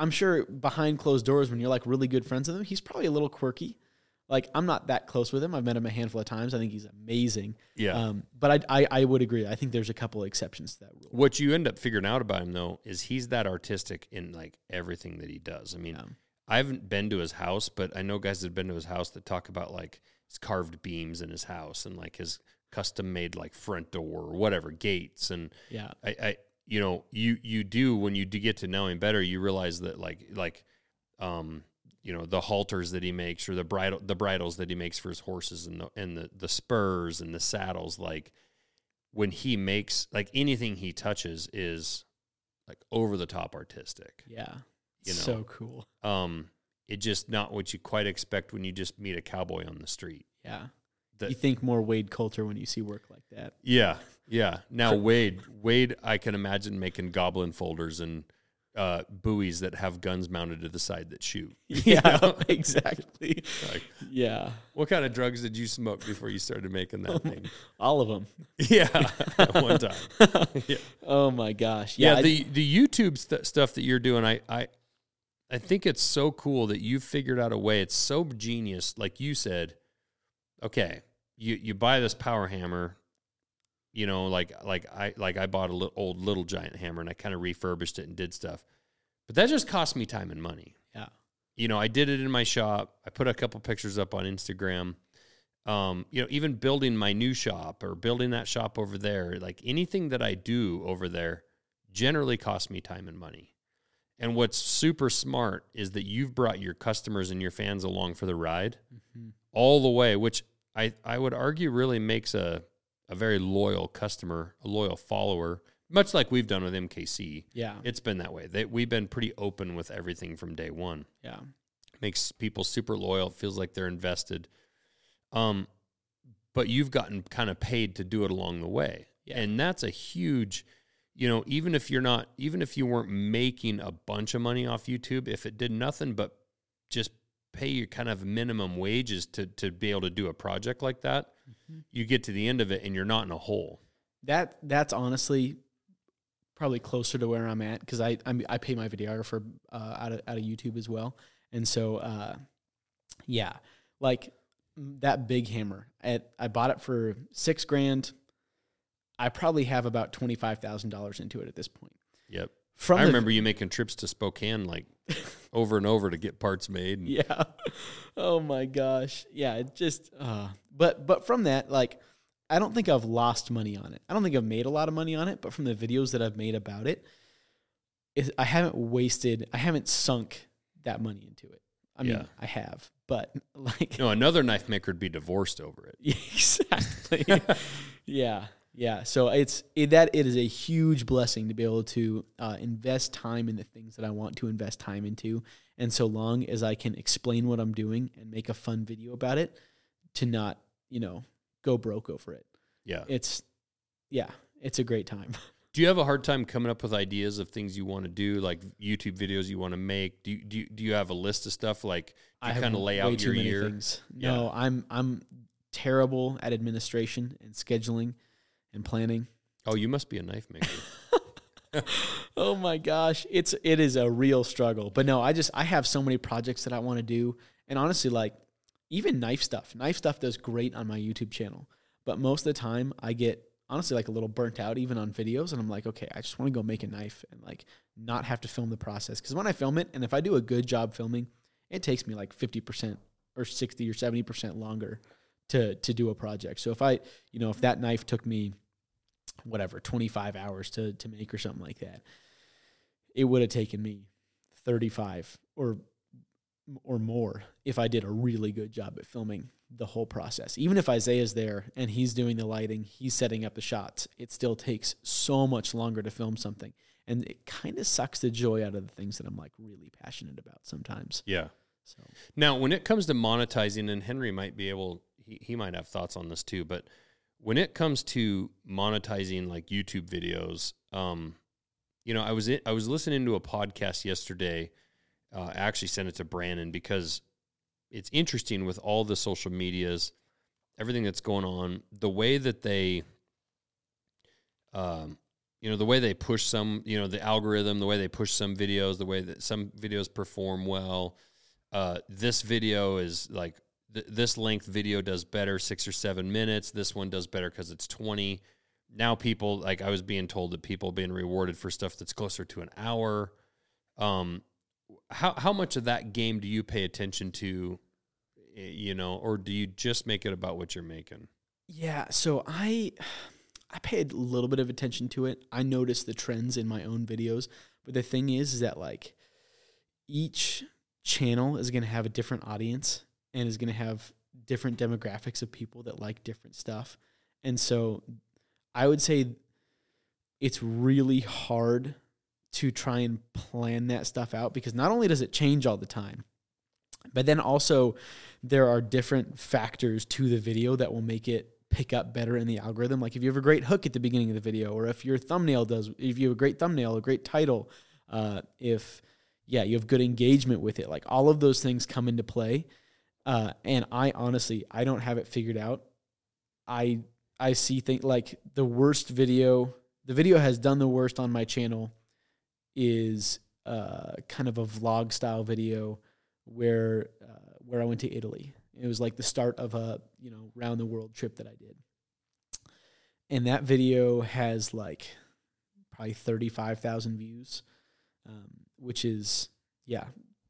I'm sure behind closed doors when you're like really good friends with him, he's probably a little quirky. Like I'm not that close with him. I've met him a handful of times. I think he's amazing. yeah Um, but I, I I would agree. I think there's a couple of exceptions to that rule. what you end up figuring out about him though is he's that artistic in like everything that he does i mean Yeah. I haven't been to his house, but I know guys that have been to his house that talk about like his carved beams in his house and like his custom made like front door or whatever gates and Yeah. I, I you know you you do when you do get to know him better you realize that like like um you know the halters that he makes or the bridle the bridles that he makes for his horses and the and the, the spurs and the saddles like when he makes like anything he touches is like over the top artistic Yeah. You know. so cool. um it just not what you quite expect when you just meet a cowboy on the street Yeah. The- you think more Wade Colter when you see work like that. yeah yeah now wade wade i can imagine making goblin folders and uh bowies that have guns mounted to the side that shoot Yeah, know? exactly. Like, Yeah. what kind of drugs did you smoke before you started making that thing All of them. yeah one time yeah, Oh my gosh. yeah Yeah. The the youtube st- stuff that you're doing i i i think it's so cool that you figured out a way it's so genius like you said okay you you buy this power hammer you know like like i like i bought a little old little giant hammer and i kind of refurbished it and did stuff. But that just cost me time and money. Yeah. you know i did it in my shop. I put a couple pictures up on instagram. Um, you know even building my new shop or building that shop over there like anything that i do over there generally costs me time and money. And what's super smart is that you've brought your customers and your fans along for the ride Mhm. all the way, which I, I would argue really makes a, a very loyal customer, a loyal follower, much like we've done with MKC. Yeah. It's been that way. They, we've been pretty open with everything from day one. Yeah. Makes people super loyal. It feels like they're invested. Um, but you've gotten kind of paid to do it along the way. Yeah. And that's a huge, you know, even if you're not, even if you weren't making a bunch of money off YouTube, if it did nothing but just pay you kind of minimum wages to to be able to do a project like that, Mm-hmm. you get to the end of it and you're not in a hole. That that's honestly probably closer to where I'm at because I I'm, I pay my videographer uh, out of out of YouTube as well, and so uh, yeah, like mm, that big hammer. At I bought it for six grand. I probably have about twenty five thousand dollars into it at this point. Yep. From I the- remember you making trips to Spokane like over and over to get parts made. And, yeah oh my gosh yeah it just uh but but from that like i don't think i've lost money on it i don't think i've made a lot of money on it but from the videos that i've made about it, it i haven't wasted i haven't sunk that money into it. I mean, Yeah. I have, but like No, another knife maker would be divorced over it. exactly. yeah, yeah. So it's it, that it is a huge blessing to be able to uh, invest time in the things that I want to invest time into, and so long as I can explain what I'm doing and make a fun video about it, to not you know go broke over it. Yeah. It's yeah, it's a great time. Do you have a hard time coming up with ideas of things you want to do, like YouTube videos you want to make? Do you, do you, do you have a list of stuff like I kind of lay out your year? things. No, I'm I'm terrible at administration and scheduling and planning. Oh, you must be a knife maker. oh my gosh, it's it is a real struggle. But no, I just I have so many projects that I want to do, and honestly, like even knife stuff. Knife stuff does great on my YouTube channel, but most of the time I get honestly like a little burnt out even on videos, and I'm like, okay, I just want to go make a knife and like not have to film the process because when I film it, and if I do a good job filming, it takes me like fifty percent or sixty or seventy percent longer to to do a project. So if I you know if that knife took me whatever 25 hours to to make or something like that it would have taken me 35 or or more if I did a really good job at filming the whole process. Even if Isaiah's there and he's doing the lighting, he's setting up the shots, it still takes so much longer to film something. And it kind of sucks the joy out of the things that I'm like really passionate about sometimes. yeah. So Now, when it comes to monetizing, and Henry might be able, he, he might have thoughts on this too, but when it comes to monetizing like YouTube videos, um, you know, I was in, I was listening to a podcast yesterday. Uh, actually sent it to Brandon because it's interesting with all the social medias, everything that's going on, the way that they, um, you know, the way they push some, you know, the algorithm, the way they push some videos, the way that some videos perform well. Uh, this video is like th- this length video does better six or seven minutes. This one does better because it's 20. Now, people, like I was being told that people being rewarded for stuff that's closer to an hour. Um, how, how much of that game do you pay attention to, eh, you know, or do you just make it about what you're making? Yeah, so I I paid a little bit of attention to it. I noticed the trends in my own videos, but the thing is, is that like each channel is going to have a different audience and is going to have different demographics of people that like different stuff. And so I would say it's really hard to try and plan that stuff out because not only does it change all the time, but then also there are different factors to the video that will make it pick up better in the algorithm. Like if you have a great hook at the beginning of the video, or if your thumbnail does, if you have a great thumbnail, a great title, uh, if yeah, you have good engagement with it. Like all of those things come into play. Uh, and I honestly, I don't have it figured out. I I see things like the worst video. The video has done the worst on my channel is uh, kind of a vlog style video where uh, where I went to Italy. It was like the start of a you know round the world trip that I did, and that video has like probably thirty five thousand views, um, which is yeah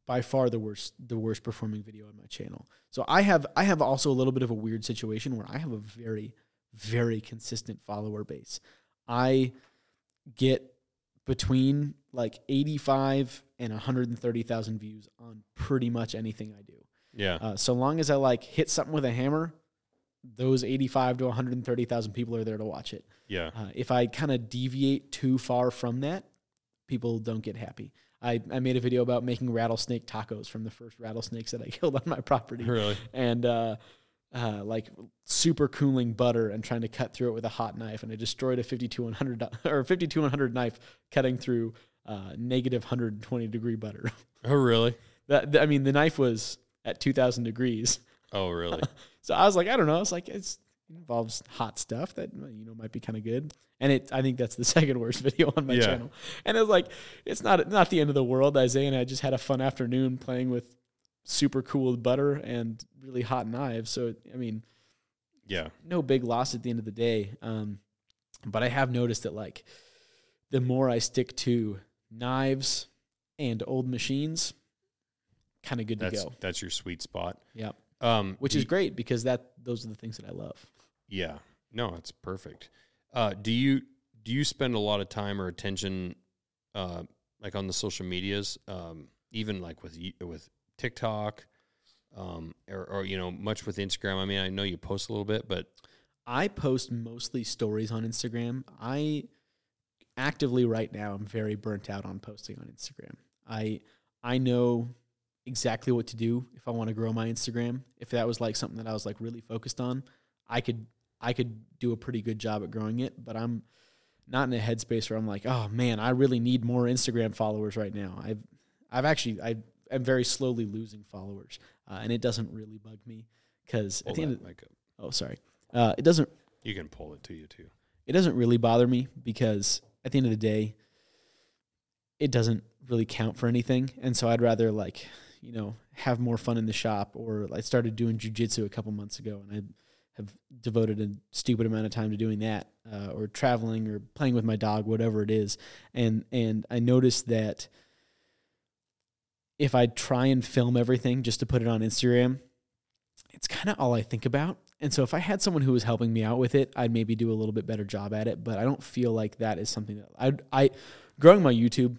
by far the worst the worst performing video on my channel. So I have I have also a little bit of a weird situation where I have a very very consistent follower base. I get between like 85 and 130,000 views on pretty much anything I do. Yeah. Uh, so long as I like hit something with a hammer, those 85 to 130,000 people are there to watch it. yeah. Uh, if I kind of deviate too far from that, people don't get happy. I, I made a video about making rattlesnake tacos from the first rattlesnakes that I killed on my property Really? and uh, uh, like super cooling butter and trying to cut through it with a hot knife. And I destroyed a 5200 or 5200 knife cutting through uh, negative 120 degree butter. Oh, really? that I mean, the knife was at 2000 degrees. Oh, really? So I was like, I don't know. It's like it's it involves hot stuff that you know might be kind of good. And it, I think that's the second worst video on my Yeah. channel. And it was like, it's not not the end of the world. Isaiah and I just had a fun afternoon playing with super cool butter and really hot knives. So I mean, yeah. no big loss at the end of the day. Um, but I have noticed that like the more I stick to knives and old machines, kind of good That's to go. that's your sweet spot. Yeah. Um, Which is great because that those are the things that I love. Yeah. No, it's perfect. Uh, do you do you spend a lot of time or attention, uh, like on the social medias? Um, even like with with TikTok, um, or, or you know, much with Instagram. I mean, I know you post a little bit, but I post mostly stories on Instagram. I actively right now I'm very burnt out on posting on Instagram. I I know exactly what to do if I want to grow my Instagram. If that was like something that I was like really focused on, I could I could do a pretty good job at growing it, but I'm not in a headspace where I'm like, "Oh man, I really need more Instagram followers right now." I've I've actually I am very slowly losing followers, uh, and it doesn't really bug me because at the end of, up. oh sorry, uh, it doesn't You can pull it to you too. it doesn't really bother me because at the end of the day, it doesn't really count for anything. And so I'd rather like, you know, have more fun in the shop or I started doing jujitsu a couple months ago and I have devoted a stupid amount of time to doing that uh, or traveling or playing with my dog, whatever it is. And, and I noticed that if I try and film everything just to put it on Instagram, it's kind of all I think about. And so if I had someone who was helping me out with it, I'd maybe do a little bit better job at it. But I don't feel like that is something that I, I growing my YouTube,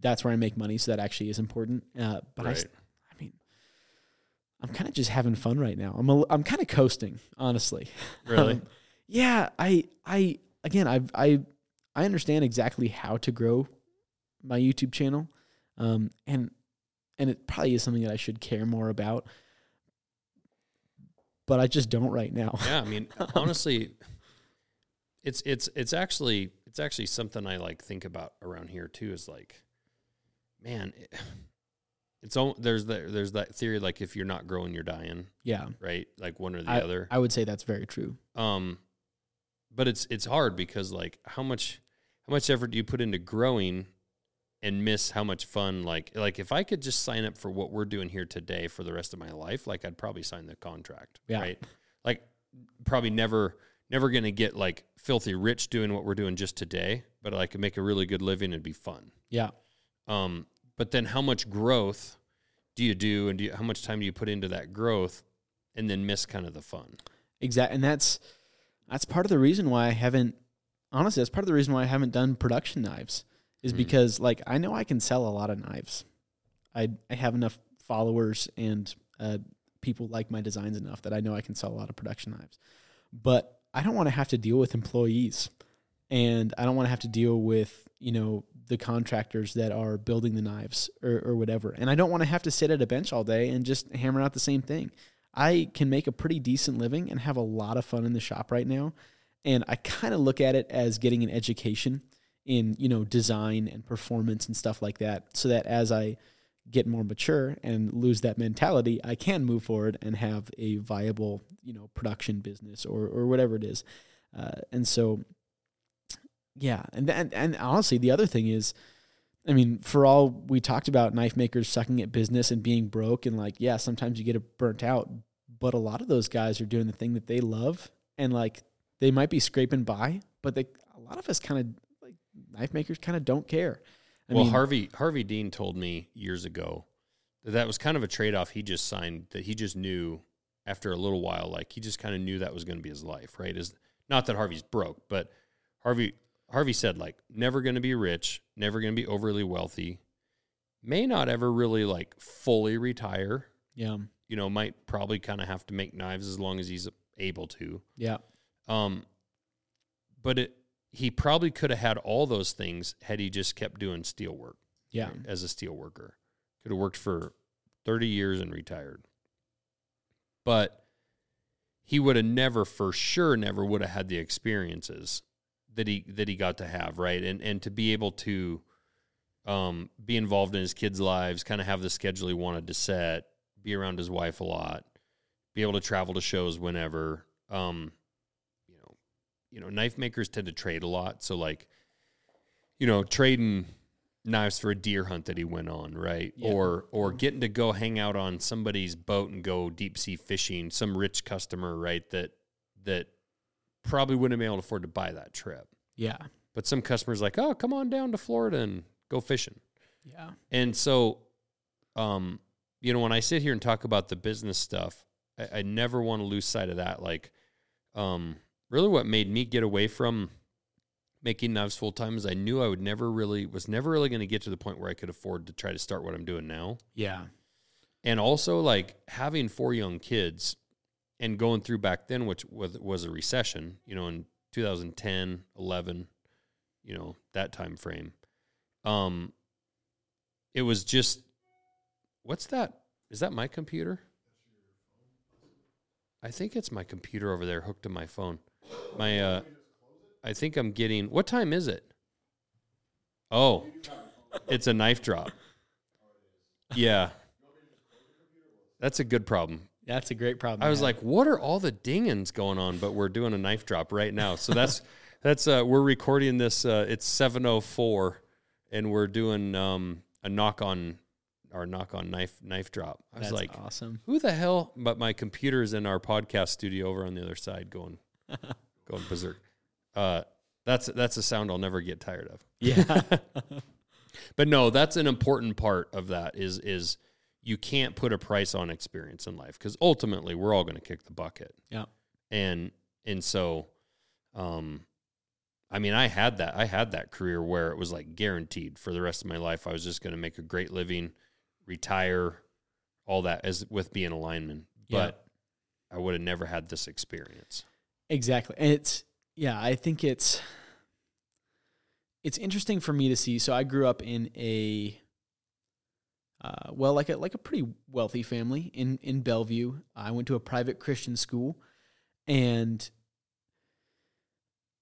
that's where I make money. So that actually is important. Uh, but I, I mean, I'm kind of just having fun right now. I'm, a, I'm kind of coasting, honestly. Really? Um, yeah. I, I, again, I, I, I understand exactly how to grow my YouTube channel. Um, and, and it probably is something that I should care more about. But I just don't right now. yeah, I mean, honestly, it's it's it's actually it's actually something I like think about around here too. Is like, man, it, it's all there's that there's that theory like if you're not growing, you're dying, Yeah. right? Like one or the I, other. I would say that's very true. Um, but it's it's hard because like how much how much effort do you put into growing and miss how much fun like like if I could just sign up for what we're doing here today for the rest of my life, like I'd probably sign the contract, Yeah. right? Like probably never never gonna get like filthy rich doing what we're doing just today, but I could make a really good living and be fun. Yeah. Um, but then how much growth do you do and do you, how much time do you put into that growth and then miss kind of the fun? Exactly. And that's that's part of the reason why I haven't honestly, that's part of the reason why I haven't done production knives is Mm. because like I know I can sell a lot of knives. I I have enough followers and uh, people like my designs enough that I know I can sell a lot of production knives. But I don't want to have to deal with employees and I don't want to have to deal with, you know, the contractors that are building the knives or, or whatever. And I don't want to have to sit at a bench all day and just hammer out the same thing. I can make a pretty decent living and have a lot of fun in the shop right now. And I kind of look at it as getting an education in, you know, design and performance and stuff like that. So that as I get more mature and lose that mentality, I can move forward and have a viable, you know, production business or, or whatever it is. Uh, and so, yeah. And, and, and honestly, the other thing is, I mean, for all we talked about knife makers sucking at business and being broke, and like, yeah, sometimes you get burnt out, but a lot of those guys are doing the thing that they love, and like, they might be scraping by, but they, a lot of us kind of knife makers kind of don't care. I well, mean, Harvey Harvey Dean told me years ago that that was kind of a trade off he just signed that he just knew after a little while, like he just kind of knew that was going to be his life, right? Is not that Harvey's broke, but Harvey Harvey said like never going to be rich, never going to be overly wealthy, may not ever really like fully retire. yeah, You know, might probably kind of have to make knives as long as he's able to. yeah, Um, but it he probably could have had all those things had he just kept doing steel work yeah, right, as a steel worker. Could have worked for 30 years and retired. But he would have never for sure never would have had the experiences that he that he got to have, right? And and to be able to um be involved in his kids' lives, kind of have the schedule he wanted to set, be around his wife a lot, be able to travel to shows whenever. Um you know, you know, knife makers tend to trade a lot, so like you know, trading knives for a deer hunt that he went on, right? Yeah. Or or getting to go hang out on somebody's boat and go deep sea fishing, some rich customer, right? That that probably wouldn't have been able to afford to buy that trip. yeah, But some customers like, oh, come on down to Florida and go fishing. yeah, And so, um, you know, when I sit here and talk about the business stuff, I, I never want to lose sight of that. Like, um, really, what made me get away from making knives full time is I knew I would never really was never really going to get to the point where I could afford to try to start what I'm doing now. Yeah. And also like having four young kids and going through back then which was was a recession, you know, in 2010, 11, you know, that time frame. Um it was just what's that? Is that my computer? I think it's my computer over there hooked to my phone. My uh I think I'm getting what time is it? Oh. It's a knife drop. Yeah. That's a good problem. That's a great problem. I was like, what are all the dingings going on? But we're doing a knife drop right now. So that's that's uh we're recording this uh it's 704 and we're doing um a knock on our knock on knife knife drop. I was That's like, awesome. who the hell? But my computer's in our podcast studio over on the other side going going berserk. Uh that's that's a sound I'll never get tired of. Yeah. But no, that's an important part of that is is you can't put a price on experience in life because ultimately we're all going to kick the bucket. yeah. And and so um I mean I had that I had that career where it was like guaranteed for the rest of my life I was just going to make a great living, retire, all that as with being a lineman. Yeah. But I would have never had this experience. Exactly. And it's yeah, I think it's it's interesting for me to see. So I grew up in a uh, well, like a like a pretty wealthy family in in Bellevue. I went to a private Christian school, and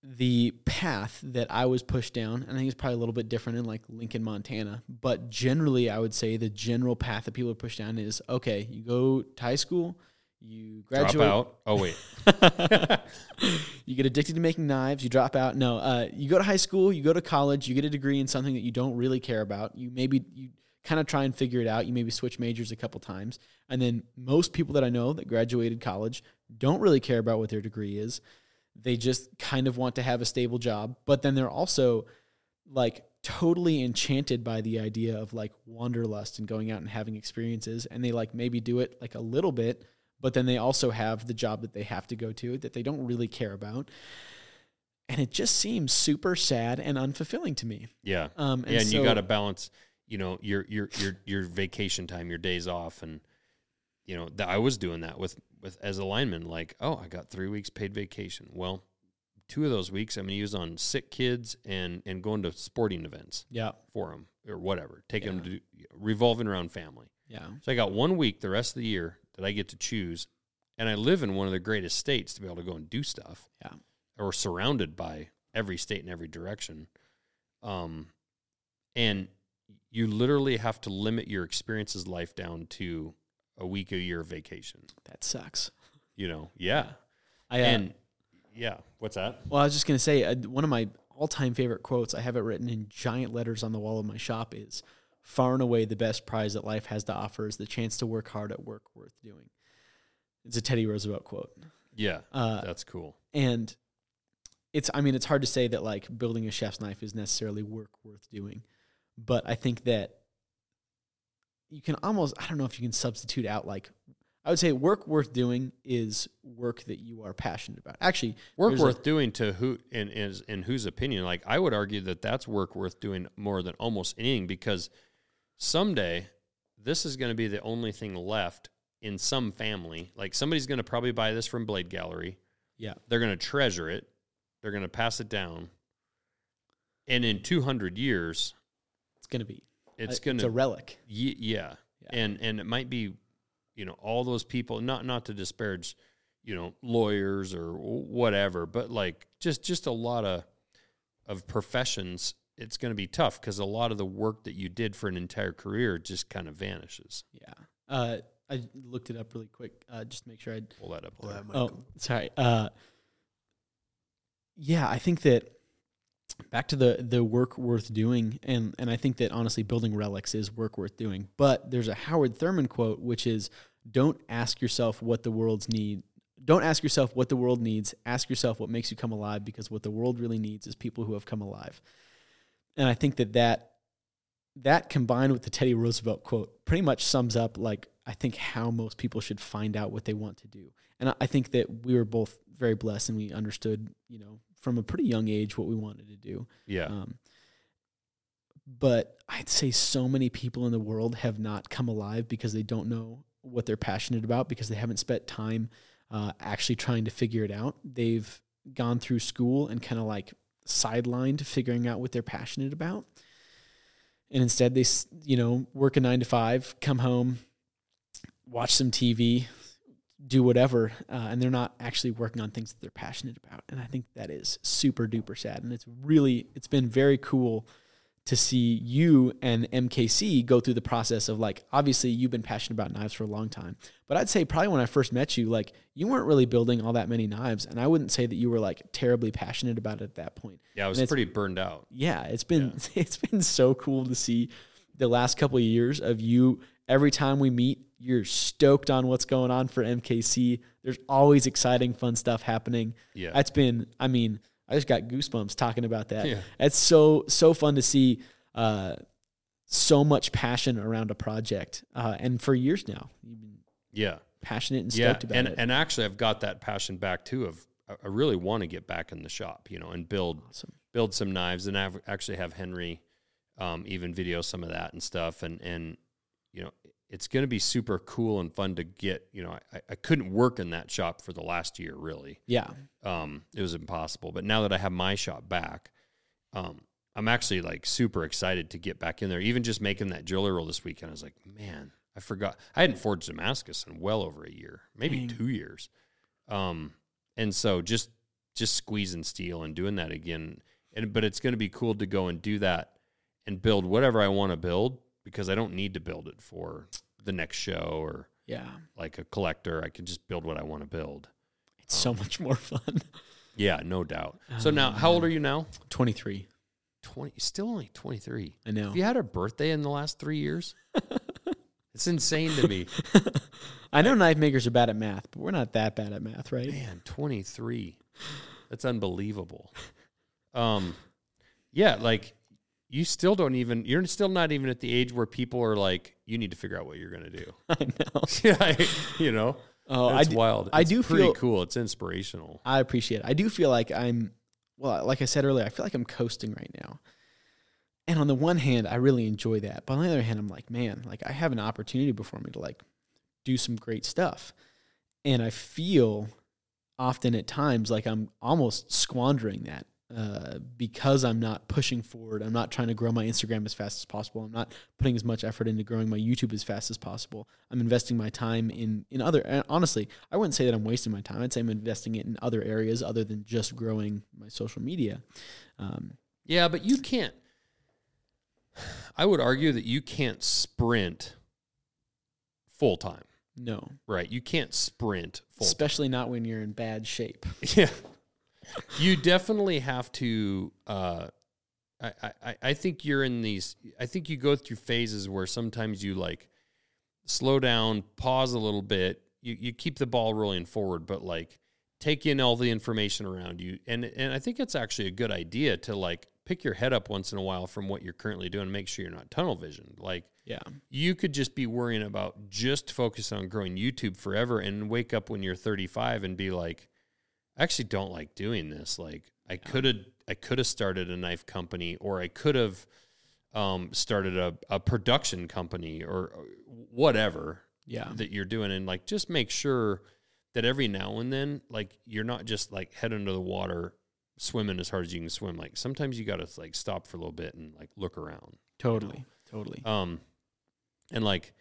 the path that I was pushed down, and I think it's probably a little bit different in like Lincoln, Montana. But generally, I would say the general path that people are pushed down is okay. You go to high school, you graduate, Drop out. Oh wait. you get addicted to making knives, you drop out. No, uh, you go to high school, you go to college, you get a degree in something that you don't really care about. You maybe you kind of try and figure it out. You maybe switch majors a couple times, and then most people that I know that graduated college don't really care about what their degree is. They just kind of want to have a stable job, but then they're also like totally enchanted by the idea of like wanderlust and going out and having experiences, and they like maybe do it like a little bit but then they also have the job that they have to go to that they don't really care about. And it just seems super sad and unfulfilling to me. Yeah. Um, and yeah, and so, you got to balance, you know, your your your your vacation time, your days off, and you know, th- I was doing that with with as a lineman. Like, oh, I got three weeks paid vacation. Well, two of those weeks I'm going to use on sick kids and and going to sporting events yeah, for them or whatever, taking them to do, revolving around family. yeah, So I got one week the rest of the year that I get to choose, and I live in one of the greatest states to be able to go and do stuff. Yeah. or surrounded by every state in every direction. Um, and you literally have to limit your experiences life down to a week a year vacation. that sucks. You know, yeah, I uh, and yeah. What's that? well, I was just gonna say uh, one of my all-time favorite quotes. I have it written in giant letters on the wall of my shop. Is far and away the best prize that life has to offer is the chance to work hard at work worth doing. It's a Teddy Roosevelt quote. Yeah, Uh, that's cool. and it's i mean it's hard to say that like building a chef's knife is necessarily work worth doing but i think that you can almost i don't know if you can substitute out like i would say work worth doing is work that you are passionate about actually Work there's a- worth doing to who in is in whose opinion? Like I would argue that that's work worth doing more than almost anything because someday this is going to be the only thing left in some family. Like somebody's going to probably buy this from Blade Gallery. yeah They're going to treasure it. They're going to pass it down. And in 200 years, it's gonna be it's uh, a- going it's a relic Ye- yeah. Yeah. And and it might be, you know, all those people not not to disparage, you know, lawyers or whatever, but like just just a lot of of professions it's going to be tough cuz a lot of the work that you did for an entire career just kind of vanishes. yeah uh i looked it up really quick uh just to make sure i Pull that up Pull that Oh, sorry. Uh, yeah, I think that back to the the work worth doing, and and I think that honestly, building relics is work worth doing. But there's a Howard Thurman quote, which is, "Don't ask yourself what the world's need. Don't ask yourself what the world needs. Ask yourself what makes you come alive, because what the world really needs is people who have come alive." And I think that that that combined with the Teddy Roosevelt quote pretty much sums up like I think how most people should find out what they want to do. And I- I think that we were both very blessed and we understood, you know, from a pretty young age what we wanted to do. Yeah. Um, but I'd say so many people in the world have not come alive because they don't know what they're passionate about because they haven't spent time uh, actually trying to figure it out. They've gone through school and kind of like sidelined to figuring out what they're passionate about. And instead, they, you know, work a nine to five, come home, watch some TV, do whatever, uh, and they're not actually working on things that they're passionate about. And I think that is super duper sad. And it's really, it's been very cool to see you and MKC go through the process of like, obviously, you've been passionate about knives for a long time. But I'd say probably when I first met you, like, you weren't really building all that many knives. And I wouldn't say that you were like terribly passionate about it at that point. Yeah, I was pretty burned out. Yeah, it's been it's been so cool to see the last couple of years of you. Every time we meet, you're stoked on what's going on for MKC. There's always exciting, fun stuff happening. Yeah. That's been, I mean, I just got goosebumps talking about that. Yeah. It's so so fun to see uh, so much passion around a project, uh, and for years now, you've been Yeah. passionate and Yeah. stoked about And it. and actually I've got that passion back too of I- I really want to get back in the shop, you know, and build awesome. build some knives and I've actually have Henry um, even video some of that and stuff and and you know it's going to be super cool and fun to get you know I, I couldn't work in that shop for the last year really. Yeah, um, it was impossible but now that I have my shop back um, I'm actually like super excited to get back in there. Even just making that jewelry roll this weekend I was like man I forgot. I hadn't forged Damascus in well over a year maybe Dang. two years. Um, and so just just squeezing steel and doing that again and but it's going to be cool to go and do that and build whatever I want to build because I don't need to build it for the next show or yeah. like a collector. I can just build what I want to build. It's so much more fun. Yeah, no doubt. So now, how old are you now? Twenty three. Twenty. Still only twenty three. I know. Have you had a birthday in the last three years? it's insane to me. I know knife makers are bad at math, but we're not that bad at math, right? Man, 23. That's unbelievable. Um yeah, like you still don't even you're still not even at the age where people are like you need to figure out what you're going to do. I know. yeah, you know. Oh, I it's wild. I do pretty feel- cool. It's inspirational. I appreciate it. I do feel like I'm, well, like I said earlier, I feel like I'm coasting right now. And on the one hand, I really enjoy that. But on the other hand, I'm like, man, like I have an opportunity before me to like do some great stuff. And I feel often at times like I'm almost squandering that uh, because I'm not pushing forward. I'm not trying to grow my Instagram as fast as possible. I'm not putting as much effort into growing my YouTube as fast as possible. I'm investing my time in in other. And honestly, I wouldn't say that I'm wasting my time. I'd say I'm investing it in other areas other than just growing my social media. Um, Yeah, but you can't I would argue that you can't sprint full time, no, right? You can't sprint full time. especially not when you're in bad shape. Yeah. You definitely have to uh I, I, I think you're in these I think you go through phases where sometimes you like slow down, pause a little bit, you, you keep the ball rolling forward, but like take in all the information around you. And and I think it's actually a good idea to like pick your head up once in a while from what you're currently doing, and make sure you're not tunnel vision. Like Yeah, you could just be worrying about just focus on growing YouTube forever and wake up when you're 35 and be like, I actually don't like doing this. Like I could have, I could have started a knife company or I could have um, started a, a production company or or whatever yeah, that you're doing. And like, just make sure that every now and then, like you're not just like head under the water, swimming as hard as you can swim. Like sometimes you got to like stop for a little bit and like look around. totally, totally. Um, and like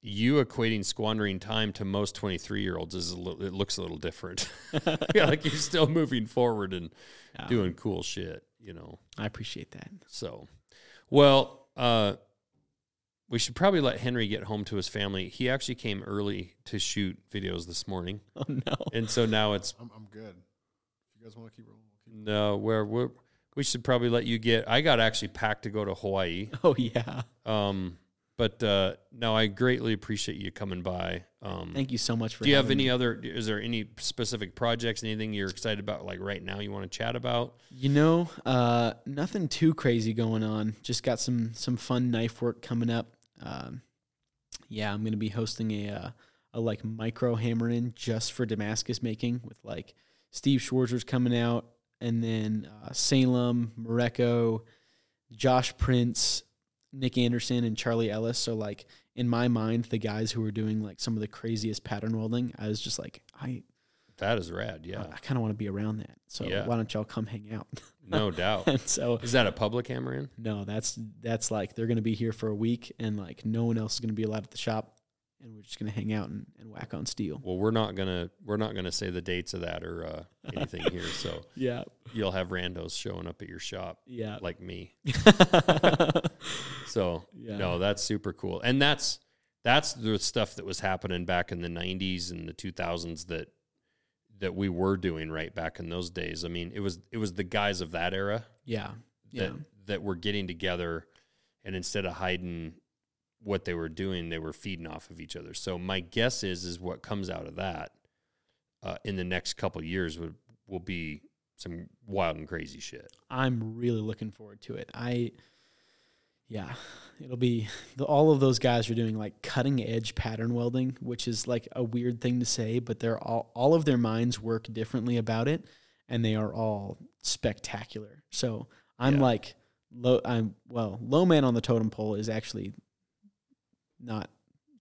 you equating squandering time to most 23 year olds is a little, it looks a little different. yeah, like you're still moving forward and Yeah. doing cool shit, you know? I appreciate that. So, well, uh, we should probably let Henry get home to his family. He actually came early to shoot videos this morning. Oh no. And so now it's, I'm, I'm good. If you guys want to keep rolling, we'll keep no, where we're, we should probably let you get, I got actually packed to go to Hawaii. Oh yeah. Um, but uh, no, I greatly appreciate you coming by. Um, Thank you so much for. do you have any me. other? Is there any specific projects? Anything you're excited about, like right now, you want to chat about? You know, uh, nothing too crazy going on. Just got some some fun knife work coming up. Um, yeah, I'm gonna be hosting a uh, a like micro hammer in just for Damascus making with like Steve Schwarzer's coming out. and then uh, Salem, Mareko, Josh Prince, Nick Anderson, and Charlie Ellis. So like in my mind, the guys who were doing like some of the craziest pattern welding, I was just like, I That is rad. Yeah. I kind of want to be around that. So Yeah. why don't y'all come hang out? No doubt. and so Is that a public hammer in? no, that's that's like they're gonna be here for a week, and like no one else is gonna be allowed at the shop, and we're just gonna hang out and, and whack on steel. Well, we're not gonna we're not gonna say the dates of that or uh, anything here. So Yeah, you'll have randos showing up at your shop yeah, like me. So Yeah. no, that's super cool, and that's that's the stuff that was happening back in the '90s and the 2000s that that we were doing right back in those days. I mean, it was it was the guys of that era yeah, yeah. that that were getting together, and instead of hiding what they were doing, they were feeding off of each other. So my guess is is what comes out of that uh, in the next couple years would will be some wild and crazy shit. I'm really looking forward to it. I, yeah, it'll be the, all of those guys are doing like cutting edge pattern welding, which is like a weird thing to say, but they're all all of their minds work differently about it, and they are all spectacular. So I'm Yeah. like low. I'm well, low man on the totem pole is actually not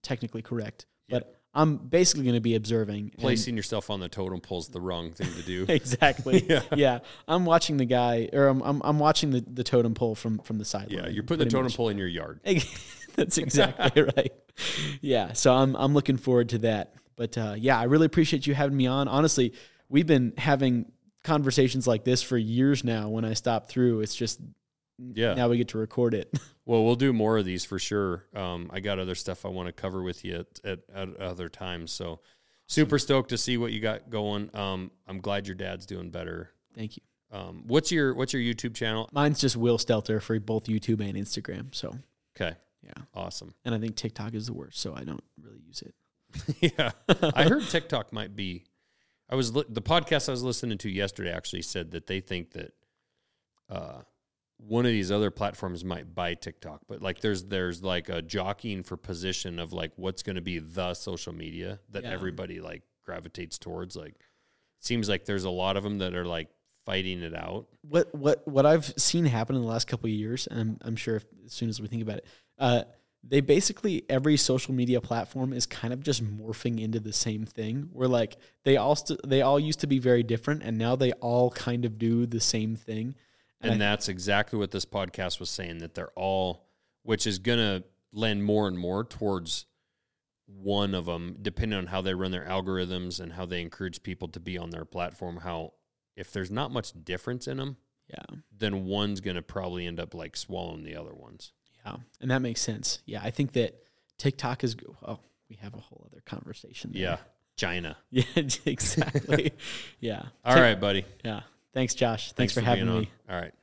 technically correct, Yeah. but I'm basically going to be observing and- Placing yourself on the totem pole is the wrong thing to do. exactly. Yeah. yeah. I'm watching the guy, or I'm I'm, I'm watching the, the totem pole from from the sideline. yeah, you're putting the totem much. pole in your yard. That's exactly right. Yeah. So I'm I'm looking forward to that. But uh, yeah, I really appreciate you having me on. Honestly, we've been having conversations like this for years now. When I stop through, it's just Yeah. now we get to record it. Well, we'll do more of these for sure. Um, I got other stuff I want to cover with you at, at, at other times. So super stoked to see what you got going. Um, I'm glad your dad's doing better. Thank you. Um, what's your what's your YouTube channel? Mine's just Will Stelter for both YouTube and Instagram. So Okay, yeah, awesome. and I think TikTok is the worst, so I don't really use it. yeah, I heard TikTok might be. I was li- the podcast I was listening to yesterday actually said that they think that uh, one of these other platforms might buy TikTok, but like there's there's like a jockeying for position of like what's going to be the social media that Yeah. everybody like gravitates towards. Like, seems like there's a lot of them that are like fighting it out. what what what I've seen happen in the last couple of years, and I'm, I'm sure if, as soon as we think about it, uh, they basically every social media platform is kind of just morphing into the same thing. Where like they all st- they all used to be very different, and now they all kind of do the same thing. And, And I- that's exactly what this podcast was saying that they're all, which is going to lend more and more towards one of them, depending on how they run their algorithms and how they encourage people to be on their platform. How, if there's not much difference in them, Yeah, then one's going to probably end up like swallowing the other ones. yeah, and that makes sense. Yeah, I think that TikTok is. Oh, we have a whole other conversation. there. Yeah. China. yeah, exactly. yeah. All right, buddy. Yeah. Thanks, Josh. Thanks, for, having me. on. All right.